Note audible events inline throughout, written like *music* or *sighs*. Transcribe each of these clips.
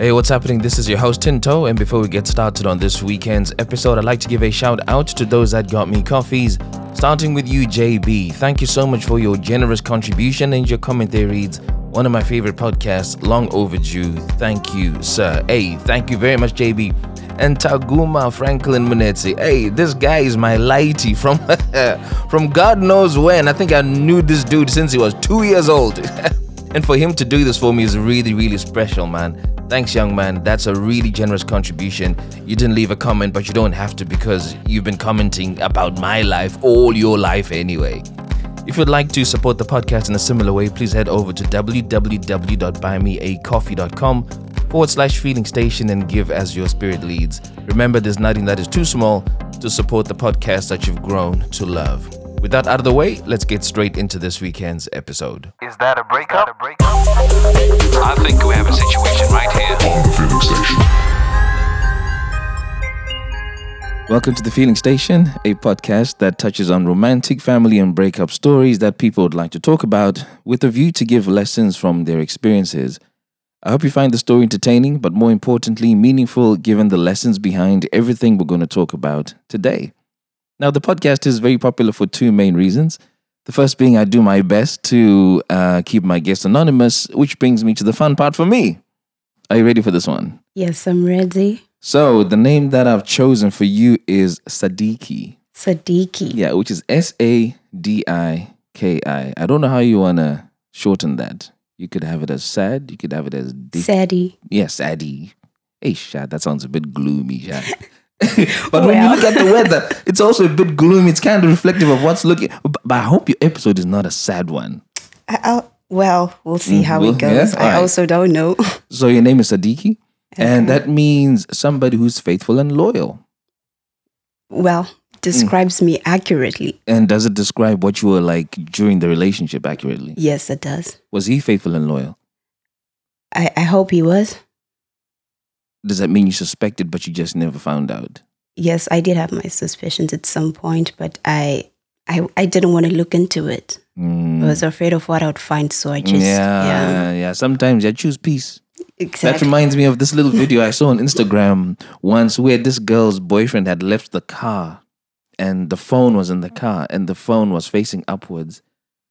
Hey, what's happening? This is your host Tinto, and before we get started on this weekend's episode, I'd like to give a shout out to those that got me coffees. Starting with you, JB. Thank you so much for your generous contribution and your comment there reads, one of my favorite podcasts, long overdue. Thank you, sir. Hey, thank you very much, JB. And Taguma Franklin Munetsi. Hey, this guy is my lighty from *laughs* from God knows when. I think I knew this dude since he was two years old. *laughs* and for him to do this for me is really, really special, man. Thanks, young man. That's a really generous contribution. You didn't leave a comment, but you don't have to because you've been commenting about my life all your life anyway. If you'd like to support the podcast in a similar way, please head over to www.buymeacoffee.com forward slash feeling station and give as your spirit leads. Remember, there's nothing that is too small to support the podcast that you've grown to love. With that out of the way, let's get straight into this weekend's episode. Is that a breakup? a breakup? I think we have a situation right here. on the Feeling Station. Welcome to the Feeling Station, a podcast that touches on romantic, family, and breakup stories that people would like to talk about with a view to give lessons from their experiences. I hope you find the story entertaining, but more importantly, meaningful given the lessons behind everything we're going to talk about today. Now, the podcast is very popular for two main reasons. The first being I do my best to uh, keep my guests anonymous, which brings me to the fun part for me. Are you ready for this one? Yes, I'm ready. So, the name that I've chosen for you is Sadiki. Sadiki. Yeah, which is S A D I K I. I don't know how you want to shorten that. You could have it as sad. You could have it as D. Sadie. Yeah, Sadie. Hey, Shad, that sounds a bit gloomy, Shad. *laughs* *laughs* but when you look at the weather, *laughs* it's also a bit gloomy. It's kind of reflective of what's looking. But but I hope your episode is not a sad one. I, well, we'll see how well, it mm-hmm. goes. yes, I alright. also don't know. *laughs* So your name is Sadiki, and that means somebody who's faithful and loyal. well, describes me accurately. And does it describe what you were like during the relationship accurately? Yes, it does. Was he faithful and loyal? I, I hope he was. Does that mean you suspected but you just never found out? Yes, I did have my suspicions at some point, but I I, I didn't want to look into it. Mm. I was afraid of what I would find, so I just yeah, yeah, yeah, Sometimes I choose peace. Exactly. That reminds me of this little video I saw on Instagram once where this girl's boyfriend had left the car and the phone was in the car and the phone was facing upwards.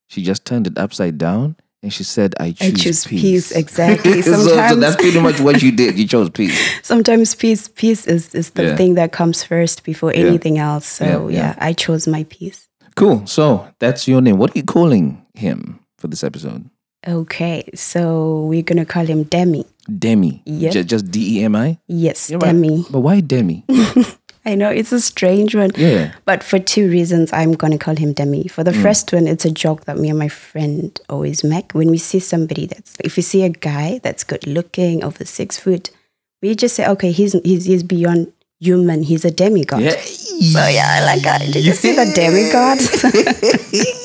She just turned it upside down and she said, I choose, I choose peace. peace, *laughs* exactly. so, so that's pretty much what you did. You *laughs* chose peace. Sometimes peace peace is, is the Yeah. thing that comes first before Yeah. anything else. So Yeah, yeah. I chose my peace. Cool. So that's your name. What are you calling him for this episode? Okay, so we're gonna call him Demi. Demi. Yeah. Ju- just D E M I? Yes, You're right. Demi. But why Demi? *laughs* I know it's a strange one, Yeah. but for two reasons, I'm gonna call him Demi. For the Mm. first one, it's a joke that me and my friend always make when we see somebody that's. If we see a guy that's good looking, over six foot, we just say, okay, he's he's, he's beyond human. He's a demigod. Yeah. So yeah, like that. Did you see the demigod? *laughs*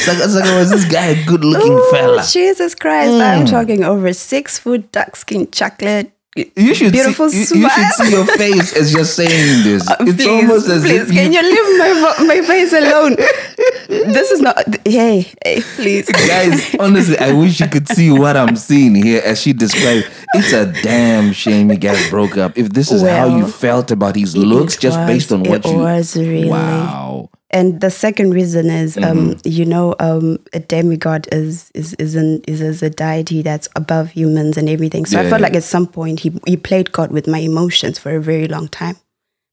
Saka, Saka, was this guy a good looking Ooh, fella? Jesus Christ! Mm. I'm talking over six foot, dark skin, chocolate. You should Beautiful see, you, you should see your face as you're saying this. *laughs* it's please, almost as please, if can you, you leave my my face alone? this is not. Hey, hey, please. *laughs* guys. Honestly, I wish you could see what I'm seeing here as she described. It's a damn shame you guys broke up. If this is how you felt about his looks, It just was- based on what it you. was really. Wow. And the second reason is, um, Mm-hmm. you know, um, a demigod is is is, an, is is a deity that's above humans and everything. So I felt yeah. like at some point he he played God with my emotions for a very long time,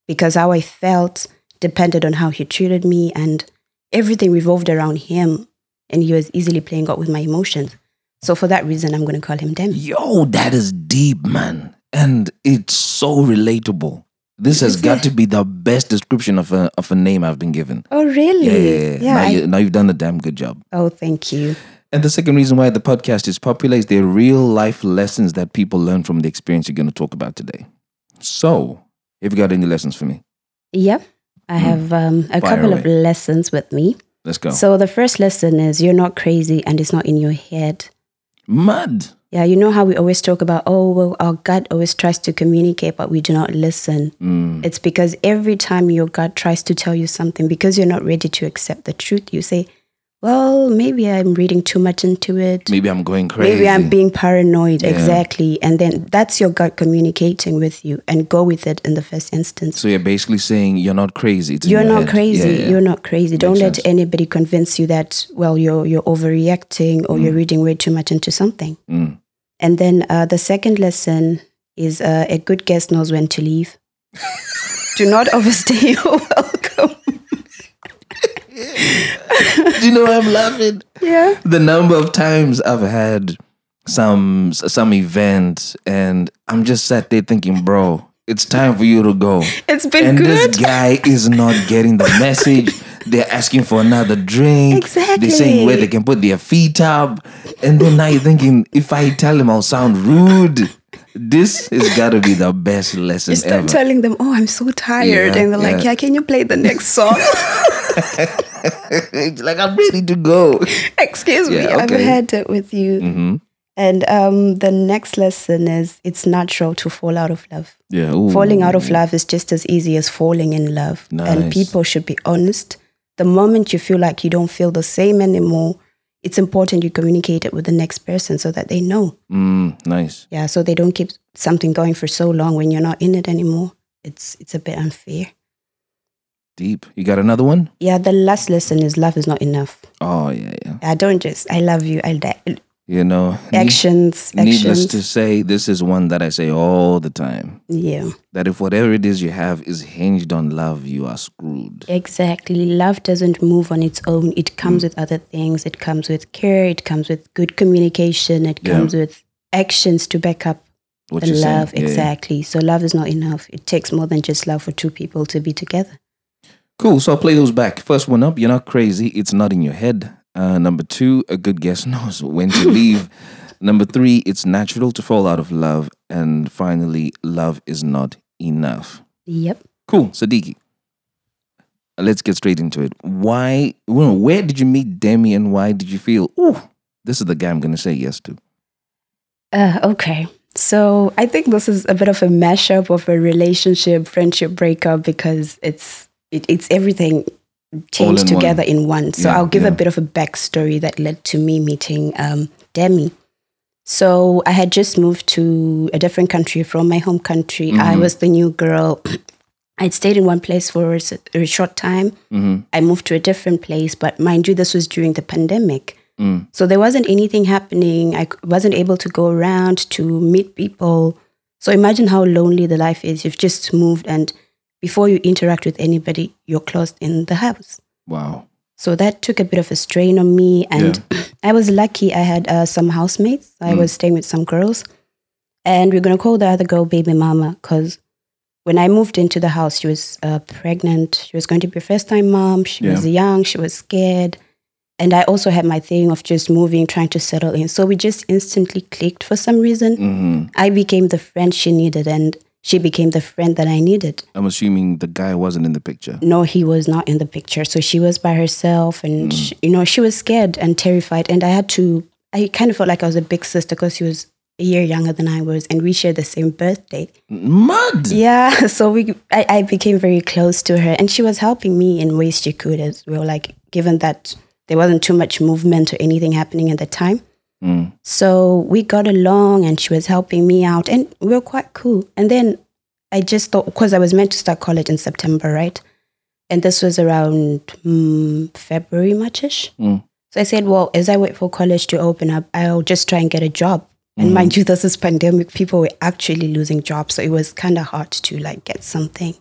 because how I felt depended on how he treated me, and everything revolved around him, and he was easily playing God with my emotions. So for that reason, I'm going to call him Demi. Yo, that is deep, man. And it's so relatable. This has got to be the best description of a of a name I've been given. Oh really? Yeah, yeah, yeah. now, I- you, now you've done a damn good job. oh, thank you. And the second reason why the podcast is popular is there are real life lessons that people learn from the experience you're going to talk about today. So, have you got any lessons for me? Yep. I have um, a. Fire couple of lessons with me. Let's go. So the first lesson is you're not crazy and it's not in your head. Mud. Yeah, you know how we always talk about, oh, well, our gut always tries to communicate, but we do not listen. Mm. It's because every time your gut tries to tell you something, because you're not ready to accept the truth, you say, well, maybe I'm reading too much into it. Maybe I'm going crazy. Maybe I'm being paranoid. Yeah. Exactly. And then that's your gut communicating with you and go with it in the first instance. So you're basically saying you're not crazy. It's You're not head. crazy. Yeah, yeah. You're not crazy. Don't let sense. anybody convince you that well you're you're overreacting or you're reading way too much into something. Mm. And then uh, the second lesson is uh, a good guest knows when to leave. *laughs* Do not overstay *laughs* your welcome. Do you know why I'm laughing? Yeah. The number of times I've had some some event and I'm just sat there thinking, bro, it's time for you to go. It's been and good. this guy is not getting the *laughs* message. They're asking for another drink. Exactly. They're saying where they can put their feet up. And then now you're thinking, if I tell him I'll sound rude, this has got to be the best lesson You start ever. telling them, "Oh, I'm so tired," Yeah, and they're like, yeah. "Yeah, can you play the next song?" *laughs* It's *laughs* like, I'm ready to go. Excuse me, Yeah, I've had it with you. hmm And um, the next lesson is it's natural to fall out of love. Yeah. ooh. Falling out of love is just as easy as falling in love. Nice. And people should be honest. The moment you feel like you don't feel the same anymore, it's important you communicate it with the next person so that they know. Mm, nice. Yeah, so they don't keep something going for so long when you're not in it anymore. It's it's a bit unfair. Deep. You got another one? Yeah, the last lesson is love is not enough. Oh, yeah, yeah. I don't just I love you. I die. You know, Actions, needless actions. to say, this is one that I say all the time. yeah. That if whatever it is you have is hinged on love, you are screwed. Exactly. Love doesn't move on its own. It Mm. comes with other things. It comes with care. It comes with good communication. It Yeah. comes with actions to back up What the you're saying. love. Yeah, yeah. exactly. So love is not enough. It takes more than just love for two people to be together. Cool. So I'll play those back. First one up, you're not crazy. It's not in your head. Uh, number two, a good guest *laughs* knows when to leave. number three, it's natural to fall out of love. And finally, love is not enough. Yep. Cool. Sadiki. Let's get straight into it. Why, well, where did you meet Demi and why did you feel, ooh, this is the guy I'm going to say yes to? Uh, okay. So I think this is a bit of a mashup of a relationship, friendship breakup because it's it, it's everything changed in one. together in one. So Yeah, I'll give yeah. a bit of a backstory that led to me meeting um, Demi. So I had just moved to a different country from my home country. I Mhm. was the new girl. *clears throat* I'd stayed in one place for a short time. Mm-hmm. I moved to a different place, but mind you, this was during the pandemic. Mm. So there wasn't anything happening. I wasn't able to go around to meet people. So imagine how lonely the life is. You've just moved, and before you interact with anybody, you're closed in the house. Wow. So that took a bit of a strain on me. And I was lucky I had uh, some housemates. I Mm. was staying with some girls. And we're going to call the other girl baby mama because when I moved into the house, she was uh, pregnant. She was going to be a first time mom. She was young. She was scared. And I also had my thing of just moving, trying to settle in. So we just instantly clicked for some reason. hmm I became the friend she needed, and she became the friend that I needed. I'm assuming the guy wasn't in the picture. No, he was not in the picture. So she was by herself, and mm. she- you know she was scared and terrified. And I had to. I kind of felt like I was a big sister because she was a year younger than I was, and we shared the same birthday. Mud. Yeah, *laughs* so we. I, I became very close to her, and she was helping me in ways she could as well. Like given that there wasn't too much movement or anything happening at the time. Mm. So we got along and she was helping me out and we were quite cool. And then I just thought, because I was meant to start college in September, right? And this was around mm, February, Marchish. Mm. So I said, well, as I wait for college to open up, I'll just try and get a job. And mind you, this is pandemic. People were actually losing jobs. So it was kind of hard to like get something.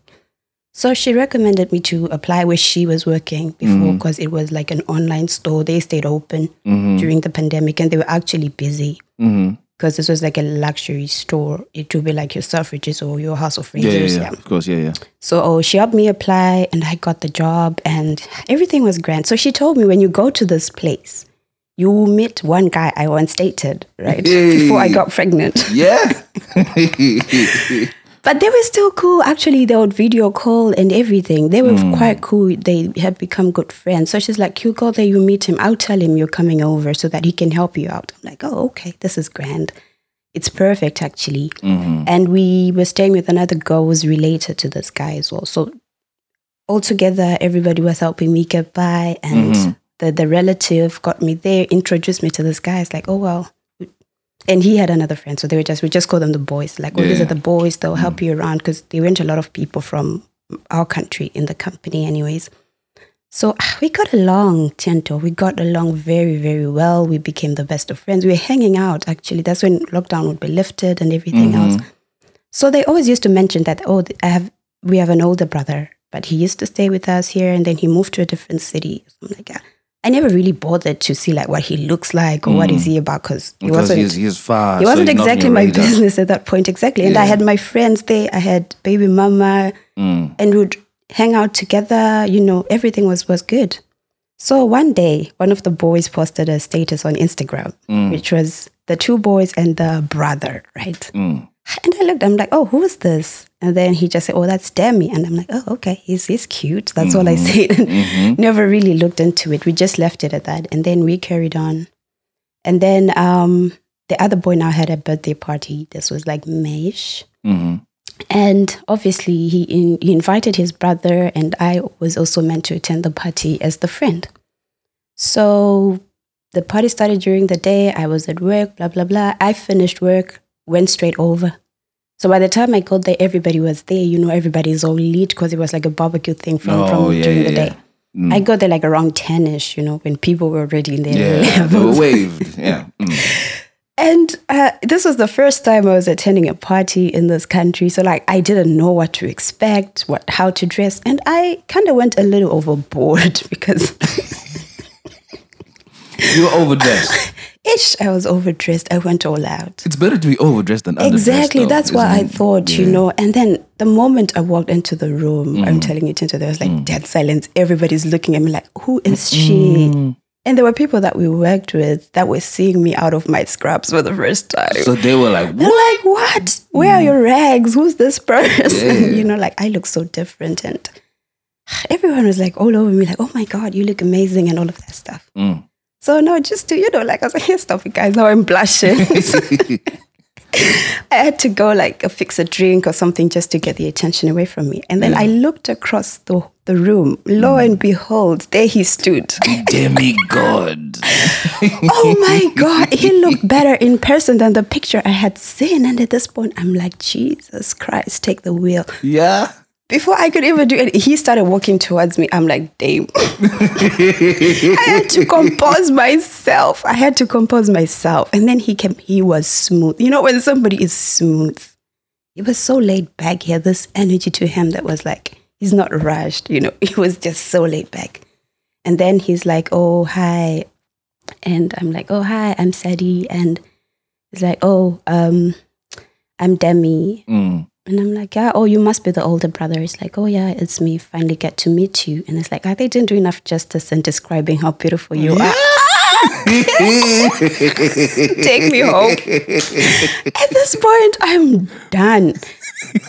So she recommended me to apply where she was working before because it was like an online store. They stayed open Mm-hmm. during the pandemic and they were actually busy Mm-hmm. because this was like a luxury store. It would be like your Selfridges or your House of Yeah, yeah, yeah. Yeah, Of course, yeah, yeah. So oh, she helped me apply and I got the job and everything was grand. So she told me when you go to this place, you will meet one guy I once dated, right? Before I got pregnant. Yeah. *laughs* *laughs* But they were still cool. Actually, they would video call and everything. They were quite cool. They had become good friends. So she's like, you go there, you meet him. I'll tell him you're coming over so that he can help you out. I'm like, oh, okay, this is grand. It's perfect, actually. mm-hmm. And we were staying with another girl who was related to this guy as well. So altogether, everybody was helping me get by. And Mhm. the the relative got me there, introduced me to this guy. It's like, oh well. And he had another friend, so they were just we just call them the boys. Like, oh, these are the boys. They'll help you around because they went a lot of people from our country in the company, anyways. So ah, we got along, Tinto. We got along very, very well. We became the best of friends. We were hanging out actually. That's when lockdown would be lifted and everything else. So they always used to mention that, oh, I have we have an older brother, but he used to stay with us here and then he moved to a different city. Something like that. I never really bothered to see like what he looks like or what is he about because he Because wasn't he's, he's far. it so wasn't he's exactly my business at that point exactly and i had my friends there i had baby mama Mm. and we'd hang out together you know everything was was good so one day one of the boys posted a status on instagram which was the two boys and the brother right Mm. And i looked i'm like oh who is this? And then he just said oh that's demi. And i'm like oh okay. He's, he's cute. That's all i said. *laughs* Never really looked into it. We just left it at that. And then we carried on. And then um the other boy now had a birthday party. This was like mayish. Mhm. and obviously, he, in, he invited his brother, and I was also meant to attend the party as the friend. So the party started during the day. I was at work, blah, blah, blah. I finished work, went straight over. So by the time I got there, everybody was there. You know, everybody's all lit because it was like a barbecue thing from, Oh, from yeah, during yeah, the yeah. day. I got there like around 10 ish, you know, when people were already in their Yeah, *laughs* they were waved. Yeah. Mm. And uh, this was the first time I was attending a party in this country. So, like, I didn't know what to expect, what how to dress, and I kind of went a little overboard *laughs* because You were overdressed. *laughs* ish, I was overdressed. I went all out. It's better to be overdressed than underdressed. Exactly, though, that's what I thought, you know. And then the moment I walked into the room, Mm. I'm telling you, Tinto, there was like dead silence. Everybody's looking at me like, who is she? Mm. And there were people that we worked with that were seeing me out of my scraps for the first time. So they were like, They're what? like, what? Where are your rags? Who's this person? Yeah. *laughs* You know, like I look so different. And *sighs* everyone was like all over me, like, oh my God, you look amazing and all of that stuff. Mm. So no, just to, you know, like I was like, here, stop it, guys. Now I'm blushing. *laughs* *laughs* I had to go like fix a drink or something just to get the attention away from me. And then I looked across the, the room. Lo and behold, there he stood. Demigod. *laughs* oh my God, he looked better in person than the picture I had seen. And at this point, I'm like, Jesus Christ, take the wheel. yeah. Before I could even do it, he started walking towards me. I'm like, damn. *laughs* I had to compose myself. I had to compose myself. And then he came, he was smooth. You know, when somebody is smooth, he was so laid back. He had this energy to him that was like, he's not rushed, you know, *laughs* he was just so laid back. And then he's like, oh, hi. And I'm like, oh, hi, I'm Sadie. And he's like, oh, um, I'm Demi. Mm. And I'm like, yeah, oh, you must be the older brother. It's like, oh, yeah, it's me. Finally get to meet you. And it's like, I they didn't do enough justice in describing how beautiful you are. *laughs* Take me home. At this point, I'm done.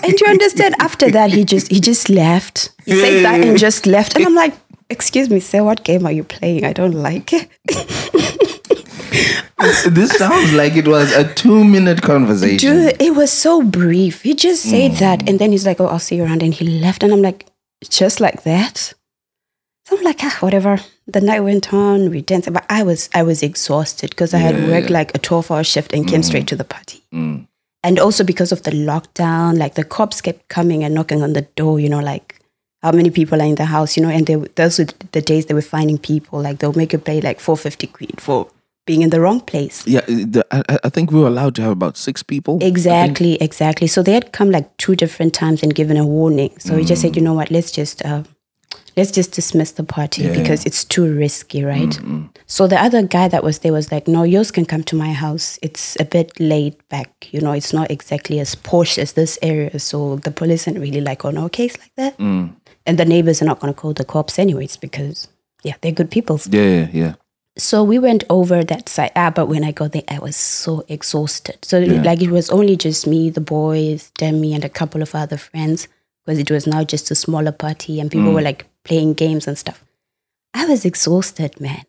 And you understand, after that, he just he just left. He said that and just left. And I'm like, excuse me, sir, what game are you playing? I don't like it. *laughs* *laughs* this sounds like it was a two minute conversation. Dude, it was so brief. He just said that, and then he's like, "Oh, I'll see you around," and he left. And I'm like, just like that. So I'm like, ah, whatever. The night went on, we danced, but I was I was exhausted because I had worked yeah. like a 12 hour shift and came straight to the party. Mm. And also because of the lockdown, like the cops kept coming and knocking on the door. You know, like how many people are in the house? You know, and they, those were the days they were finding people. Like they'll make you pay like 450 quid for being in the wrong place. Yeah, the, I, I think we were allowed to have about six people. Exactly, exactly. So they had come like two different times and given a warning. So he just said, you know what, let's just uh, let's just dismiss the party Yeah. because it's too risky, right? So the other guy that was there was like, no, yours can come to my house. It's a bit laid back, you know. It's not exactly as posh as this area, so the police aren't really like on our case like that. Mm. And the neighbors are not going to call the cops anyways because yeah, they're good people. Yeah, yeah, yeah. So we went over that side. Ah, but when I got there, I was so exhausted. So Yeah. like it was only just me, the boys, Demi, and a couple of other friends because it was now just a smaller party and people were like playing games and stuff. I was exhausted, man.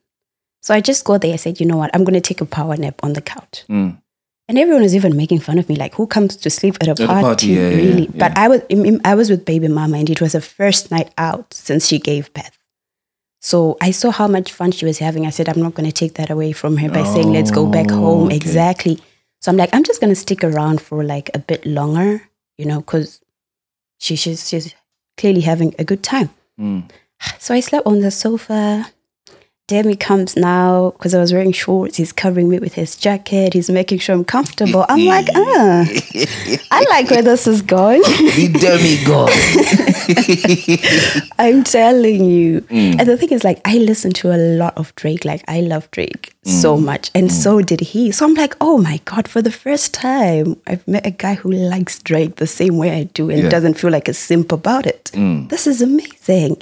So I just got there. I said, you know what? I'm going to take a power nap on the couch. Mm. And everyone was even making fun of me, like, who comes to sleep at a a party? party, yeah, yeah, really? yeah, But I was, I was with baby mama, and it was her first night out since she gave birth. So I saw how much fun she was having. I said, I'm not going to take that away from her by saying, let's go back home. okay. Exactly. So I'm like, I'm just going to stick around for like a bit longer, you know, because she, she's, she's clearly having a good time. Mm. So I slept on the sofa. Demi comes now because I was wearing shorts. He's covering me with his jacket. He's making sure I'm comfortable. I'm like, *laughs* ah, I like where this is going. The demigod. *laughs* I'm telling you. Mm. And the thing is, like, I listen to a lot of Drake. Like, I love Drake so Mm. much. And so did he. So I'm like, oh my God, for the first time, I've met a guy who likes Drake the same way I do and Yeah. Mm. doesn't feel like a simp about it. This is amazing.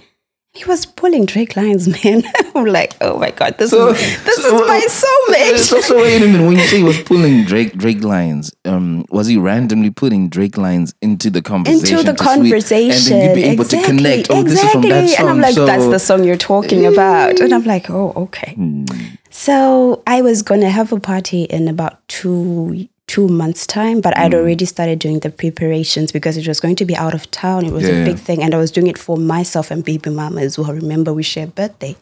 He was pulling Drake lines, *laughs* man. I'm like, oh my God, this So- is this so- is my soulmate. *laughs* So, so wait a minute. When you say he was pulling *laughs* Drake Drake lines, um, was he randomly putting Drake lines into the conversation? into the to conversation. and then you'd be able to Exactly, connect. Oh, this is from exactly. that song. And I'm like, so, that's the song you're talking about. And I'm like, oh, okay. Hmm. So I was gonna have a party in about two two months time, but Hmm. I'd already started doing the preparations because it was going to be out of town. It was Yeah, a big thing, and I was doing it for myself and baby mama as well. Remember, we shared birthday.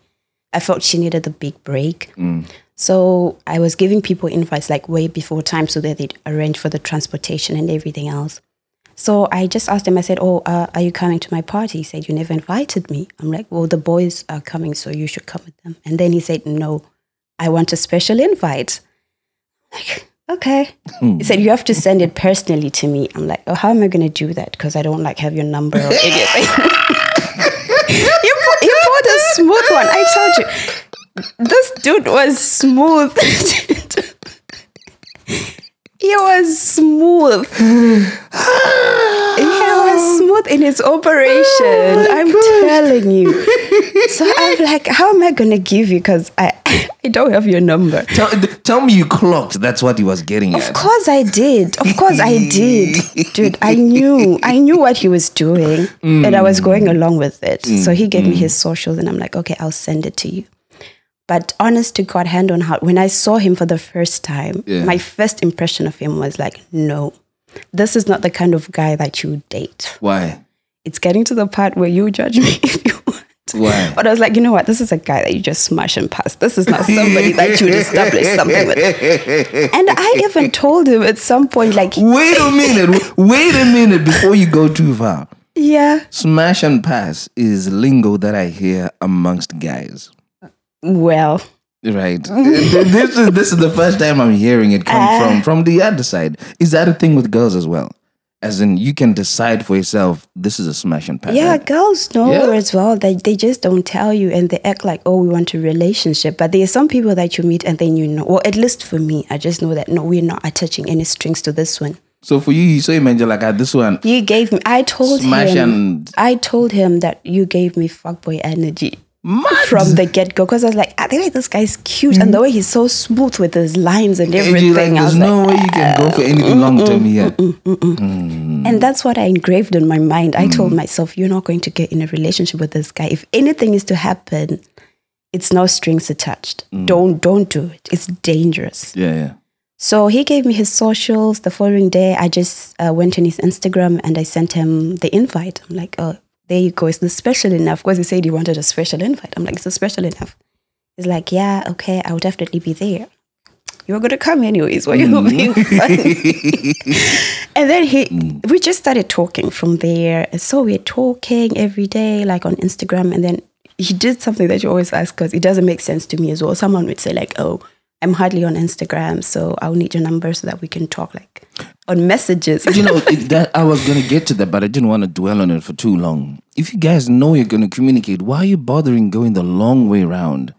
I felt she needed a big break. Hmm. So I was giving people invites like way before time so that they'd arrange for the transportation and everything else. So I just asked him, I said, Oh, uh, are you coming to my party? He said, You never invited me. I'm like, Well, the boys are coming, so you should come with them. And then he said, No, I want a special invite. *laughs* Like, okay. Hmm. He said, You have to send it personally to me. I'm like, Oh, how am I going to do that? Because I don't like have your number or *laughs* anything. *laughs* you, you put a smooth one. I told you. This dude was smooth. *laughs* he was smooth. *sighs* was oh. smooth in his operation. Oh I'm telling you. *laughs* So I'm like, how am I gonna give you? Because I, I don't have your number. Tell, tell me you clocked. That's what he was getting Of at. course I did. Of course I did. *laughs* Dude, I knew. I knew what he was doing and I was mm. going along with it. So he gave me mm. his socials and I'm like, okay, I'll send it to you. But honest to God, hand on heart, when I saw him for the first time, Yeah. my first impression of him was like, no, this is not the kind of guy that you date. Why? It's getting to the part where you judge me *laughs* if you want. Why? But I was like, you know what? This is a guy that you just smash and pass. This is not somebody that you establish something with. *laughs* And I even told him at some point, like, Wait a minute. Wait a minute before you go too far. yeah, Smash and pass is lingo that I hear amongst guys. well, Right. *laughs* this is this is the first time I'm hearing it come Uh. from from the other side. Is that a thing with girls as well? As in, you can decide for yourself. This is a smash and pass. yeah, girls know Yeah. as well that they just don't tell you and they act like, oh, we want a relationship. But there are some people that you meet and then you know, well, at least for me, I just know that no, we're not attaching any strings to this one. So for you, you say, man, you're like, ah, this one, You gave me, I told smash him, and I told him that you gave me fuckboy energy. Mad. from the get go because I was like, I think way this guy's cute and the mm-hmm. way he's so smooth with his lines and everything. like, there's no like, way you can go ah, for anything long term here. Mm. and that's what I engraved in my mind. I told mm. myself, you're not going to get in a relationship with this guy. If anything is to happen, it's no strings attached. Mm. Don't don't do it. It's dangerous. Yeah, yeah. So he gave me his socials. The following day, I just uh, went on his Instagram and I sent him the invite. I'm like, oh, there you go. It's this special enough? Because he said he wanted a special invite. I'm like, it's this special enough? He's like, yeah, okay, I'll definitely be there. You were gonna come anyways. Why you mm. being *laughs* and then he, mm. we just started talking from there. And so we're talking every day, like on Instagram. And then he did something that you always ask because it doesn't make sense to me as well. Someone would say like, "Oh, I'm hardly on Instagram, so I'll need your number so that we can talk like on messages." you know *laughs* that I was gonna get to that, but I didn't want to dwell on it for too long. If you guys know you're gonna communicate, why are you bothering going the long way round?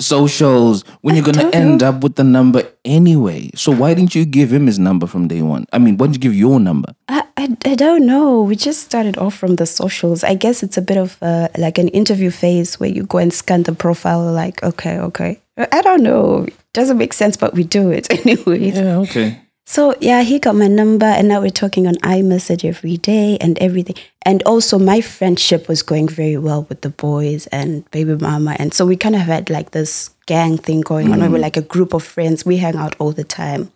Socials when you're gonna end up with the number anyway. So why didn't you give him his number from day one? I mean, why didn't you give your number? I, I, I don't know. We just started off from the socials. I guess it's a bit of uh, like an interview phase where you go and scan the profile, like, okay, okay. I don't know. Doesn't make sense, but we do it *laughs* anyways. Yeah, okay. So yeah, he got my number, and now we're talking on iMessage every day and everything. And also, my friendship was going very well with the boys and baby mama, and so we kind of had like this gang thing going on. We were mm. like a group of friends. We hang out all the time.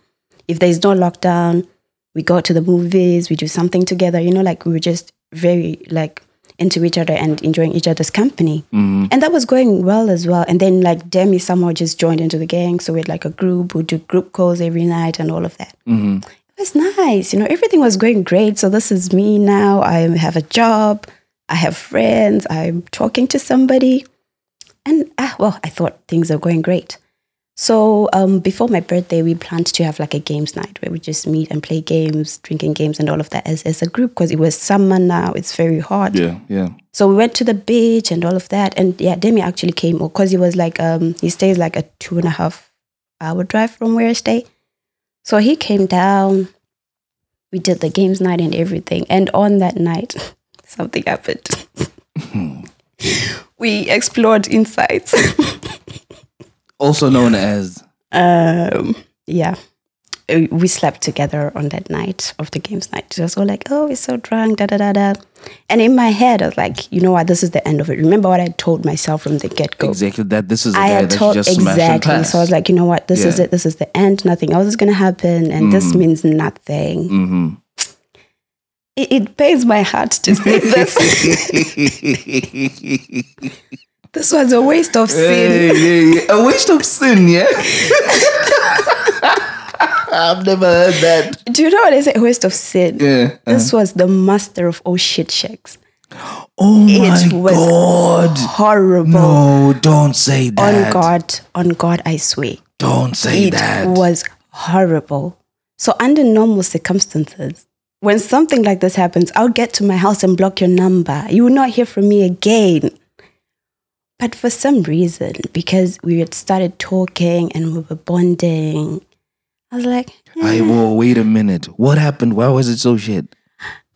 If there's no lockdown, we go to the movies. We do something together. You know, like we were just very like into each other and enjoying each other's company. Mm-hmm. And that was going well as well. And then like Demi somehow just joined into the gang. So we had like a group, we do group calls every night and all of that. Mm-hmm. It was nice. You know, everything was going great. So this is me now. I have a job. I have friends. I'm talking to somebody. And ah, well, I thought things are going great. So um, before my birthday, we planned to have like a games night where we just meet and play games, drinking games and all of that as, as a group because it was summer now. It's very hot. Yeah, yeah. So we went to the beach and all of that. And yeah, Demi actually came because he was like, um, he stays like a two and a half hour drive from where I stay. So he came down. We did the games night and everything. And on that night, *laughs* something happened. *laughs* we explored insides. *laughs* Also known as um, yeah. Uh, We slept together on that night of the games night. Just all like, oh, we're so drunk, da da da da. And in my head, I was like, you know what, this is the end of it. Remember what I told myself from the get go. exactly that. This is the I guy had that told you just smashed in exactly. class. So I was like, you know what, this is Yeah. it. This is the end. Nothing else is gonna happen, and this means nothing. mm-hmm. It, it pains my heart to say *laughs* this. *laughs* this was a waste of sin. yeah, yeah, yeah. A waste of sin, yeah. I've never heard that. Do you know what I say? A waste of sin. Yeah. Uh-huh. This was the master of all shit checks. Oh It my was god. Horrible. No, don't say that. On God, on God, I swear. Don't say it that. It was horrible. So, under normal circumstances, when something like this happens, I'll get to my house and block your number. You will not hear from me again. But for some reason, because we had started talking and we were bonding, I was like, I whoa, wait a minute. What happened? Why was it so shit?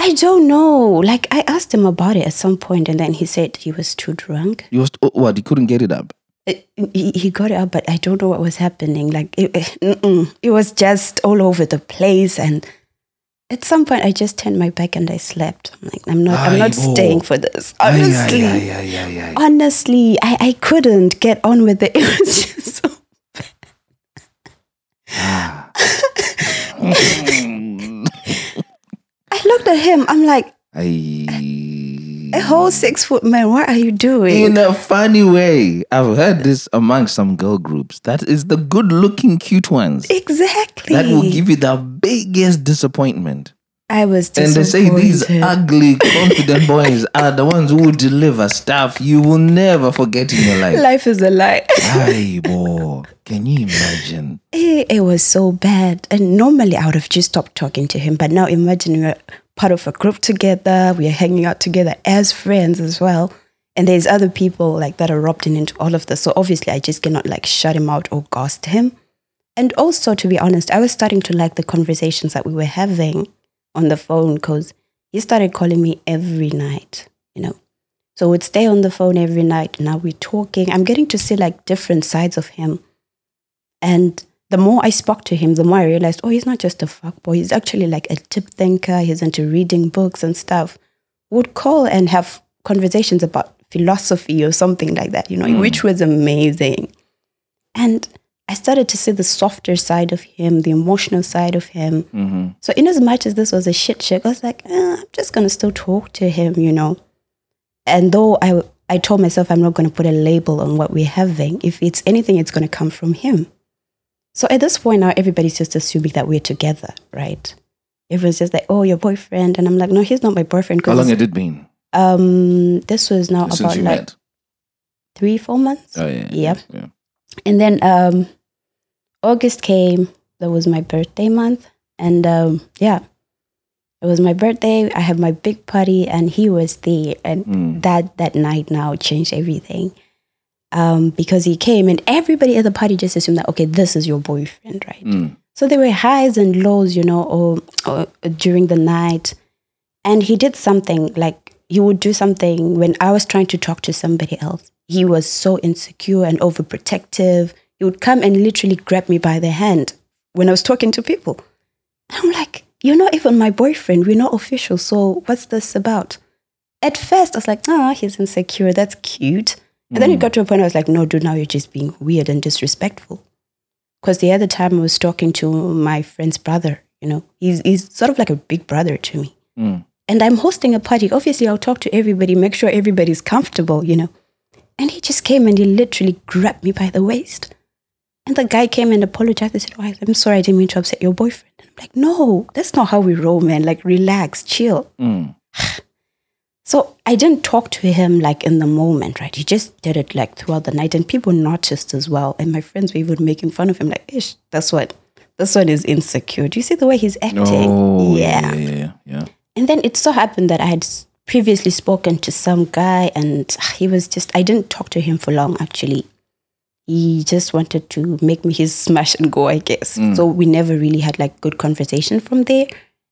I don't know. Like, I asked him about it at some point, and then he said he was too drunk. He was oh, what? He couldn't get it up. It- he, he got it up, but I don't know what was happening. Like it, *laughs* it, it was just all over the place, and at some point, I just turned my back and I slept. I'm like, I'm not, I'm not Aibo. staying for this. Honestly, ay, ay, ay, ay. honestly, I, I couldn't get on with it. *laughs* It was just so. bad. Ah. *laughs* *laughs* I looked at him. I'm like. A whole six foot man. What are you doing? In a funny way, I've heard this among some girl groups. That is the good looking, cute ones. exactly. That will give you the biggest disappointment. I was And they say these ugly, confident *laughs* boys are the ones who will deliver stuff you will never forget in your life. Life is a lie. Ay, *laughs* boy. Can you imagine? it, it was so bad. And normally I would have just stopped talking to him. But now imagine we're part of a group together. We are hanging out together as friends as well. And there's other people like that are opting into all of this. So obviously I just cannot like shut him out or ghost him. And also, to be honest, I was starting to like the conversations that we were having on the phone because he started calling me every night, you know. So we'd stay on the phone every night. Now we're talking. I'm getting to see like different sides of him. And the more I spoke to him, the more I realized, oh, he's not just a fuckboy. He's actually like a deep thinker. He's into reading books and stuff. Would call and have conversations about philosophy or something like that, you know, which was amazing. And I started to see the softer side of him, the emotional side of him. Mm-hmm. So, in as much as this was a shit chick, I was like, eh, I'm just gonna still talk to him, you know. And though I, I told myself I'm not gonna put a label on what we're having, if it's anything, it's gonna come from him. So at this point now, everybody's just assuming that we're together, right? Everyone's just like, oh, your boyfriend, and I'm like, no, he's not my boyfriend. How long had it been um, this was now since about like met? three, four months. Oh, yeah. Yep. yeah. And then um, August came. That was my birthday month, and um, yeah, it was my birthday. I had my big party, and he was there. And Mm. that that night now changed everything, um, because he came, and everybody at the party just assumed that okay, this is your boyfriend, right? Mm. So there were highs and lows, you know, or, or during the night. And he did something like he would do something when I was trying to talk to somebody else. He was so insecure and overprotective. He would come and literally grab me by the hand when I was talking to people. I'm like, you're not even my boyfriend. We're not official. So what's this about? At first, I was like, oh, he's insecure. That's cute. And then it got to a point I was like, no, dude, now you're just being weird and disrespectful. Because the other time I was talking to my friend's brother, you know, he's, he's sort of like a big brother to me. Mm. And I'm hosting a party. Obviously, I'll talk to everybody, make sure everybody's comfortable, you know. And he just came and he literally grabbed me by the waist. And the guy came and apologized. He said, oh, I'm sorry, I didn't mean to upset your boyfriend. And I'm like, no, that's not how we roll, man. Like, relax, chill. Mm. *sighs* *sighs* So I didn't talk to him like in the moment, right? He just did it like throughout the night, and people noticed as well. And my friends were even making fun of him, like, "Ish, that's what, this one is insecure." Do you see the way he's acting? Oh, yeah. yeah, yeah, yeah. And then it so happened that I had previously spoken to some guy, and ah, he was just, I didn't talk to him for long actually. He just wanted to make me his smash and go, I guess. Hmm. So we never really had like good conversation from there.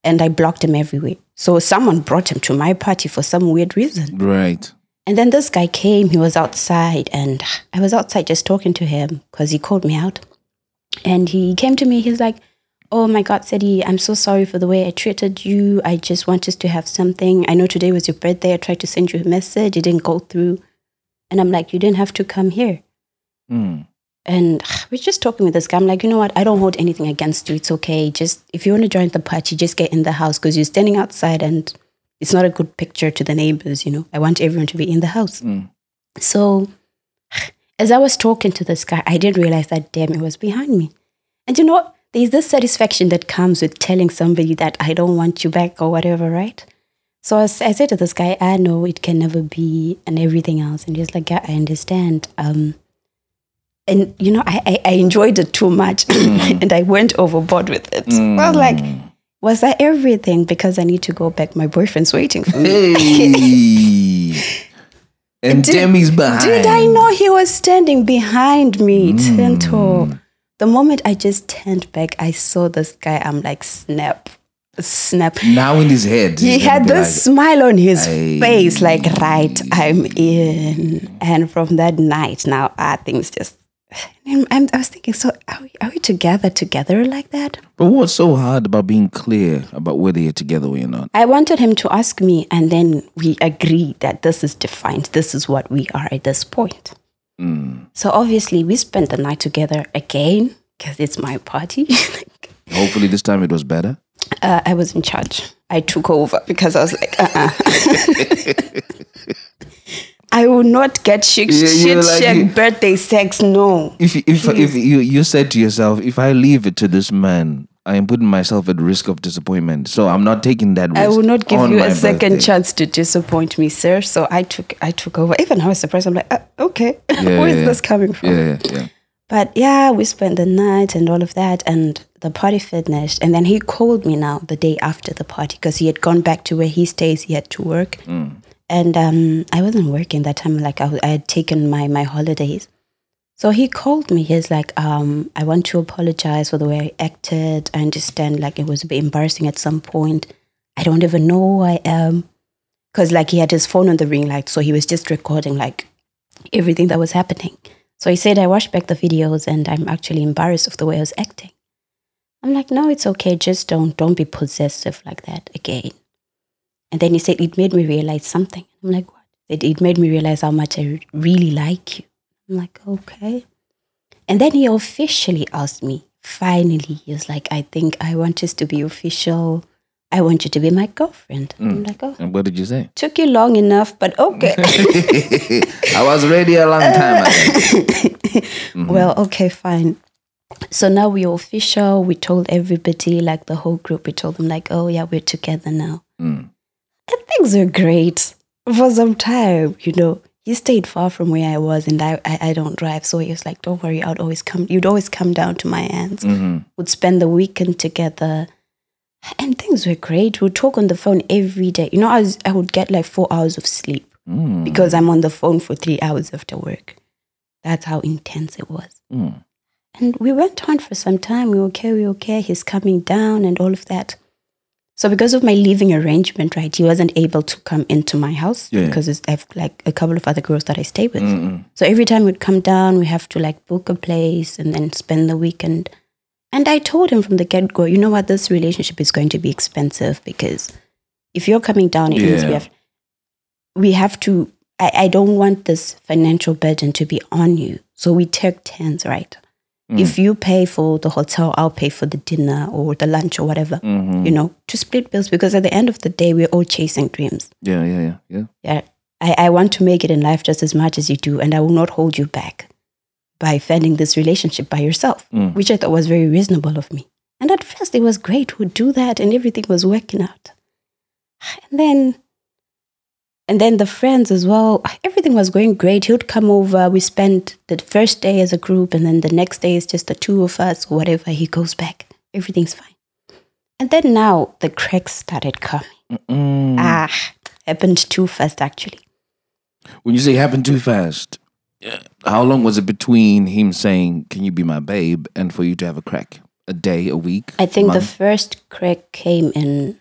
And I blocked him everywhere. So someone brought him to my party for some weird reason. Right. And then this guy came, he was outside, and I was outside just talking to him because he called me out. And he came to me, he's like, Oh my God, Sadie, I'm so sorry for the way I treated you. I just wanted to have something. I know today was your birthday. I tried to send you a message, it didn't go through. And I'm like, You didn't have to come here. Mm. And we're just talking with this guy. I'm like, you know what? I don't hold anything against you. It's okay. Just if you want to join the party, just get in the house because you're standing outside and it's not a good picture to the neighbors. You know, I want everyone to be in the house. Mm. So as I was talking to this guy, I didn't realize that Demi was behind me. And you know, what? there's this satisfaction that comes with telling somebody that I don't want you back or whatever, right? So I said to this guy, I know it can never be and everything else. And he's like, yeah, I understand. Um, and you know, I, I, I enjoyed it too much *clears throat* mm. and I went overboard with it. I was mm. like, was that everything? Because I need to go back. My boyfriend's waiting for me. Hey. *laughs* and Did- Demi's behind. Did I know he was standing behind me, mm. Tinto? The moment I just turned back, I saw this guy. I'm like, snap, snap. Now in his head. He had this like, smile on his Aye. face, like, right, I'm in. And from that night, now, ah, things just. And I'm, I was thinking, so are we, are we together, together like that? But what's so hard about being clear about whether you're together or you're not? I wanted him to ask me, and then we agreed that this is defined. This is what we are at this point. So obviously, we spent the night together again because it's my party. *laughs* Hopefully this time it was better. uh, I was in charge. I took over because I was like, uh-uh. *laughs* *laughs* I will not get shit, Yeah, shit, like birthday sex. No. If if if you you said to yourself, if I leave it to this man, I am putting myself at risk of disappointment. So I'm not taking that risk. I will not give you a second birthday. chance to disappoint me, sir. So I took, I took over. Even I was surprised. I'm like, uh, okay, *laughs* where is yeah. this coming from? Yeah, yeah. But yeah, we spent the night and all of that, and the party finished. And then he called me now the day after the party because he had gone back to where he stays. He had to work, and um, I wasn't working that time. Like I had taken my my holidays, so he called me. He's like, um, "I want to apologize for the way I acted. I understand, like it was a bit embarrassing at some point. I don't even know who I am." Because like he had his phone on the ring light, so he was just recording like everything that was happening. So he said, I watched back the videos and I'm actually embarrassed of the way I was acting. I'm like, no, it's okay. Just don't don't be possessive like that again. And then he said, it made me realize something. I'm like, what? It, it made me realize how much I really like you. I'm like, okay. And then he officially asked me, finally, he was like, I think I want us to be official. I want you to be my girlfriend. I'm like, oh, And what did you say? took you long enough, but okay. *laughs* *laughs* I was ready a long time ago. *laughs* Well, okay, fine. So now we're official. We told everybody, like the whole group, we told them, like, oh, yeah, we're together now. Mm. And things were great for some time, you know. He stayed far from where I was, and I, I, I don't drive. So he was like, don't worry, I'd always come, you'd always come down to my hands. hmm Would spend the weekend together. And things were great. We'd talk on the phone every day. You know, I, was, I would get like four hours of sleep Mm. because I'm on the phone for three hours after work. That's how intense it was. Mm. And we went on for some time. We were okay, we were okay. He's coming down and all of that. So because of my living arrangement, right, he wasn't able to come into my house Yeah. because it's, I have like a couple of other girls that I stay with. Mm-mm. So every time we'd come down, we have to like book a place and then spend the weekend. And I told him from the get go, you know what, this relationship is going to be expensive because if you're coming down, it means we have we have to I, I don't want this financial burden to be on you. So we took turns, right? If you pay for the hotel, I'll pay for the dinner or the lunch or whatever. Mm-hmm. You know, to split bills because at the end of the day, we're all chasing dreams. Yeah, yeah, yeah, yeah. Yeah, I, I want to make it in life just as much as you do, and I will not hold you back by fending this relationship by yourself, Mm. which I thought was very reasonable of me. And at first, it was great. We'd do that, and everything was working out. And then, and then the friends as well. Everything was going great. He would come over. We spent the first day as a group, and then the next day is just the two of us or whatever. He goes back. Everything's fine. And then now the cracks started coming. Mm. Ah, happened too fast actually. When you say happened too fast, how long was it between him saying, "Can you be my babe," and for you to have a crack? A day, a week? I think the first crack came in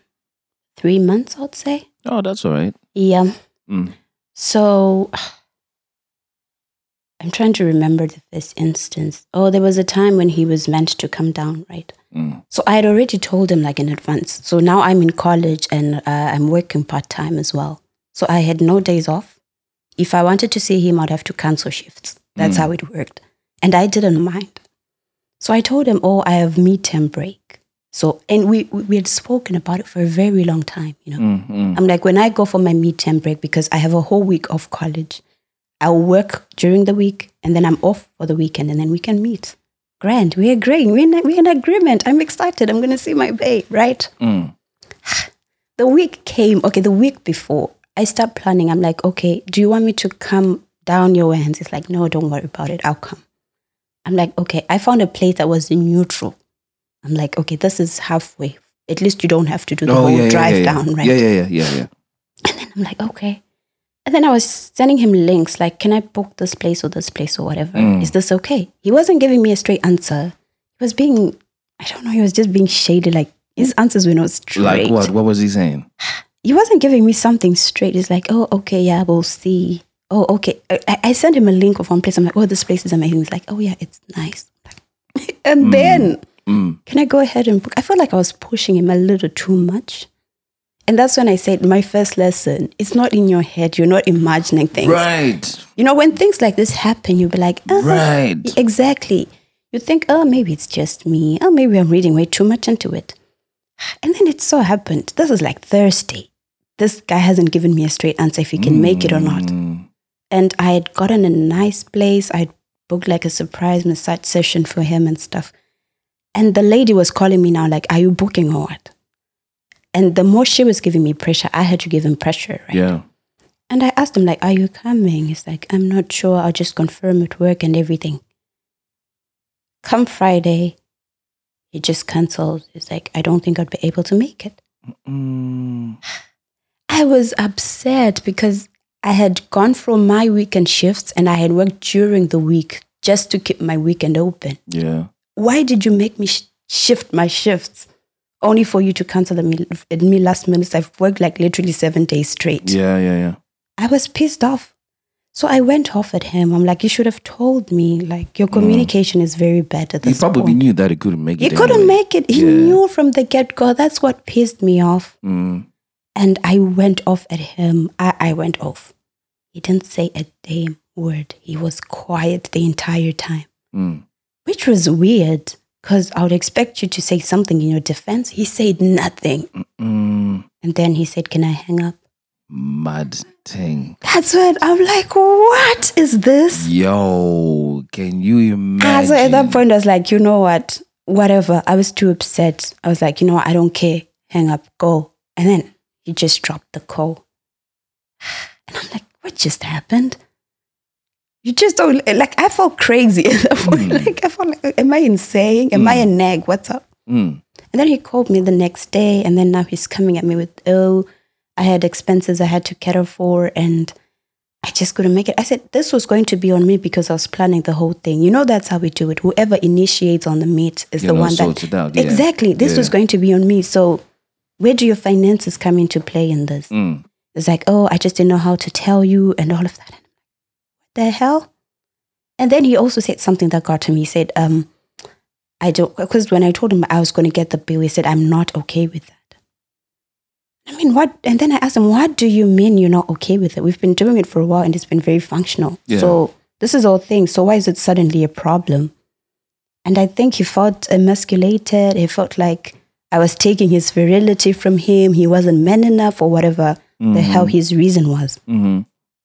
three months, I'd say. Oh, that's all right. Yeah. Mm. So *sighs* I'm trying to remember this instance. Oh, there was a time when he was meant to come down, right? Mm. So I had already told him like in advance. So now I'm in college and uh, I'm working part time as well. So I had no days off. If I wanted to see him, I'd have to cancel shifts. That's Mm. how it worked. And I didn't mind. So I told him, oh, I have midterm break. So, and we, we had spoken about it for a very long time, you know. Mm, mm. I'm like, when I go for my midterm break, because I have a whole week of college, I'll work during the week and then I'm off for the weekend and then we can meet. Grand. We're agreeing. We're in, we're in agreement. I'm excited. I'm going to see my babe, right? Mm. *sighs* The week came, okay, the week before, I start planning. I'm like, okay, do you want me to come down your way? It's like, no, don't worry about it. I'll come. I'm like, okay, I found a place that was neutral. I'm like, okay, this is halfway. At least you don't have to do the Oh, whole yeah, drive yeah, down, right? Yeah, yeah, yeah, yeah, yeah. And then I'm like, okay. And then I was sending him links like, can I book this place or this place or whatever? Mm. Is this okay? He wasn't giving me a straight answer. He was being, I don't know, he was just being shady. Like his answers were not straight. Like what? What was he saying? He wasn't giving me something straight. He's like, oh, okay, yeah, we'll see. Oh, okay. I, I sent him a link of one place. I'm like, oh, this place is amazing. He's like, oh, yeah, it's nice. *laughs* and then, Mm. can I go ahead and book? I felt like I was pushing him a little too much. And that's when I said, my first lesson, it's not in your head. You're not imagining things. Right, You know, when things like this happen, you'll be like, oh, right. exactly. You think, oh, maybe it's just me. Oh, maybe I'm reading way too much into it. And then it so happened. This is like Thursday. This guy hasn't given me a straight answer if he can make it or not. Mm. And I had gotten a nice place. I would booked like a surprise massage session for him and stuff. And the lady was calling me now, like, are you booking or what? And the more she was giving me pressure, I had to give him pressure, right? Yeah. And I asked him, like, are you coming? He's like, I'm not sure. I'll just confirm at work and everything. Come Friday, he just canceled. He's like, I don't think I'd be able to make it. Mm. I was upset because I had gone from my weekend shifts and I had worked during the week just to keep my weekend open. Yeah. Why did you make me sh- shift my shifts only for you to cancel me, at me last minute? I've worked like literally seven days straight. Yeah, yeah, yeah. I was pissed off. So I went off at him. I'm like, you should have told me. Like, your communication is very bad at this. He probably point. knew that he couldn't make He it. couldn't make it. He Yeah. knew from the get go. That's what pissed me off. Mm. And I went off at him. I, I went off. He didn't say a damn word. He was quiet the entire time, Mm. Which was weird because I would expect you to say something in your defense. He said nothing. Mm. And then he said, Can I hang up? Mad thing. That's when I'm like, What is this? Yo, can you imagine? So at that point, I was like, You know what? Whatever. I was too upset. I was like, You know what? I don't care. Hang up. Go. And then he just dropped the call. *sighs* And I'm like, What just happened? You just don't like. I felt crazy at that point. Mm. Like I felt like, am I insane? Am I a nag? What's up? Mm. And then he called me the next day, and then now he's coming at me with, oh, I had expenses I had to cater for, and I just couldn't make it. I said, this was going to be on me because I was planning the whole thing. You know, that's how we do it. Whoever initiates on the meet is You the one that. it out. Yeah. Exactly. This was going to be on me. So, where do your finances come into play in this? Mm. It's like, oh, I just didn't know how to tell you and all of that. The hell? And then he also said something that got to me. He said, um, I don't, because when I told him I was going to get the bill, he said, I'm not okay with that. I mean, what? And then I asked him, what do you mean you're not okay with it? We've been doing it for a while and it's been very functional. Yeah. So this is all things. So why is it suddenly a problem? And I think he felt emasculated. He felt like I was taking his virility from him. He wasn't man enough or whatever the hell his reason was. Mm-hmm.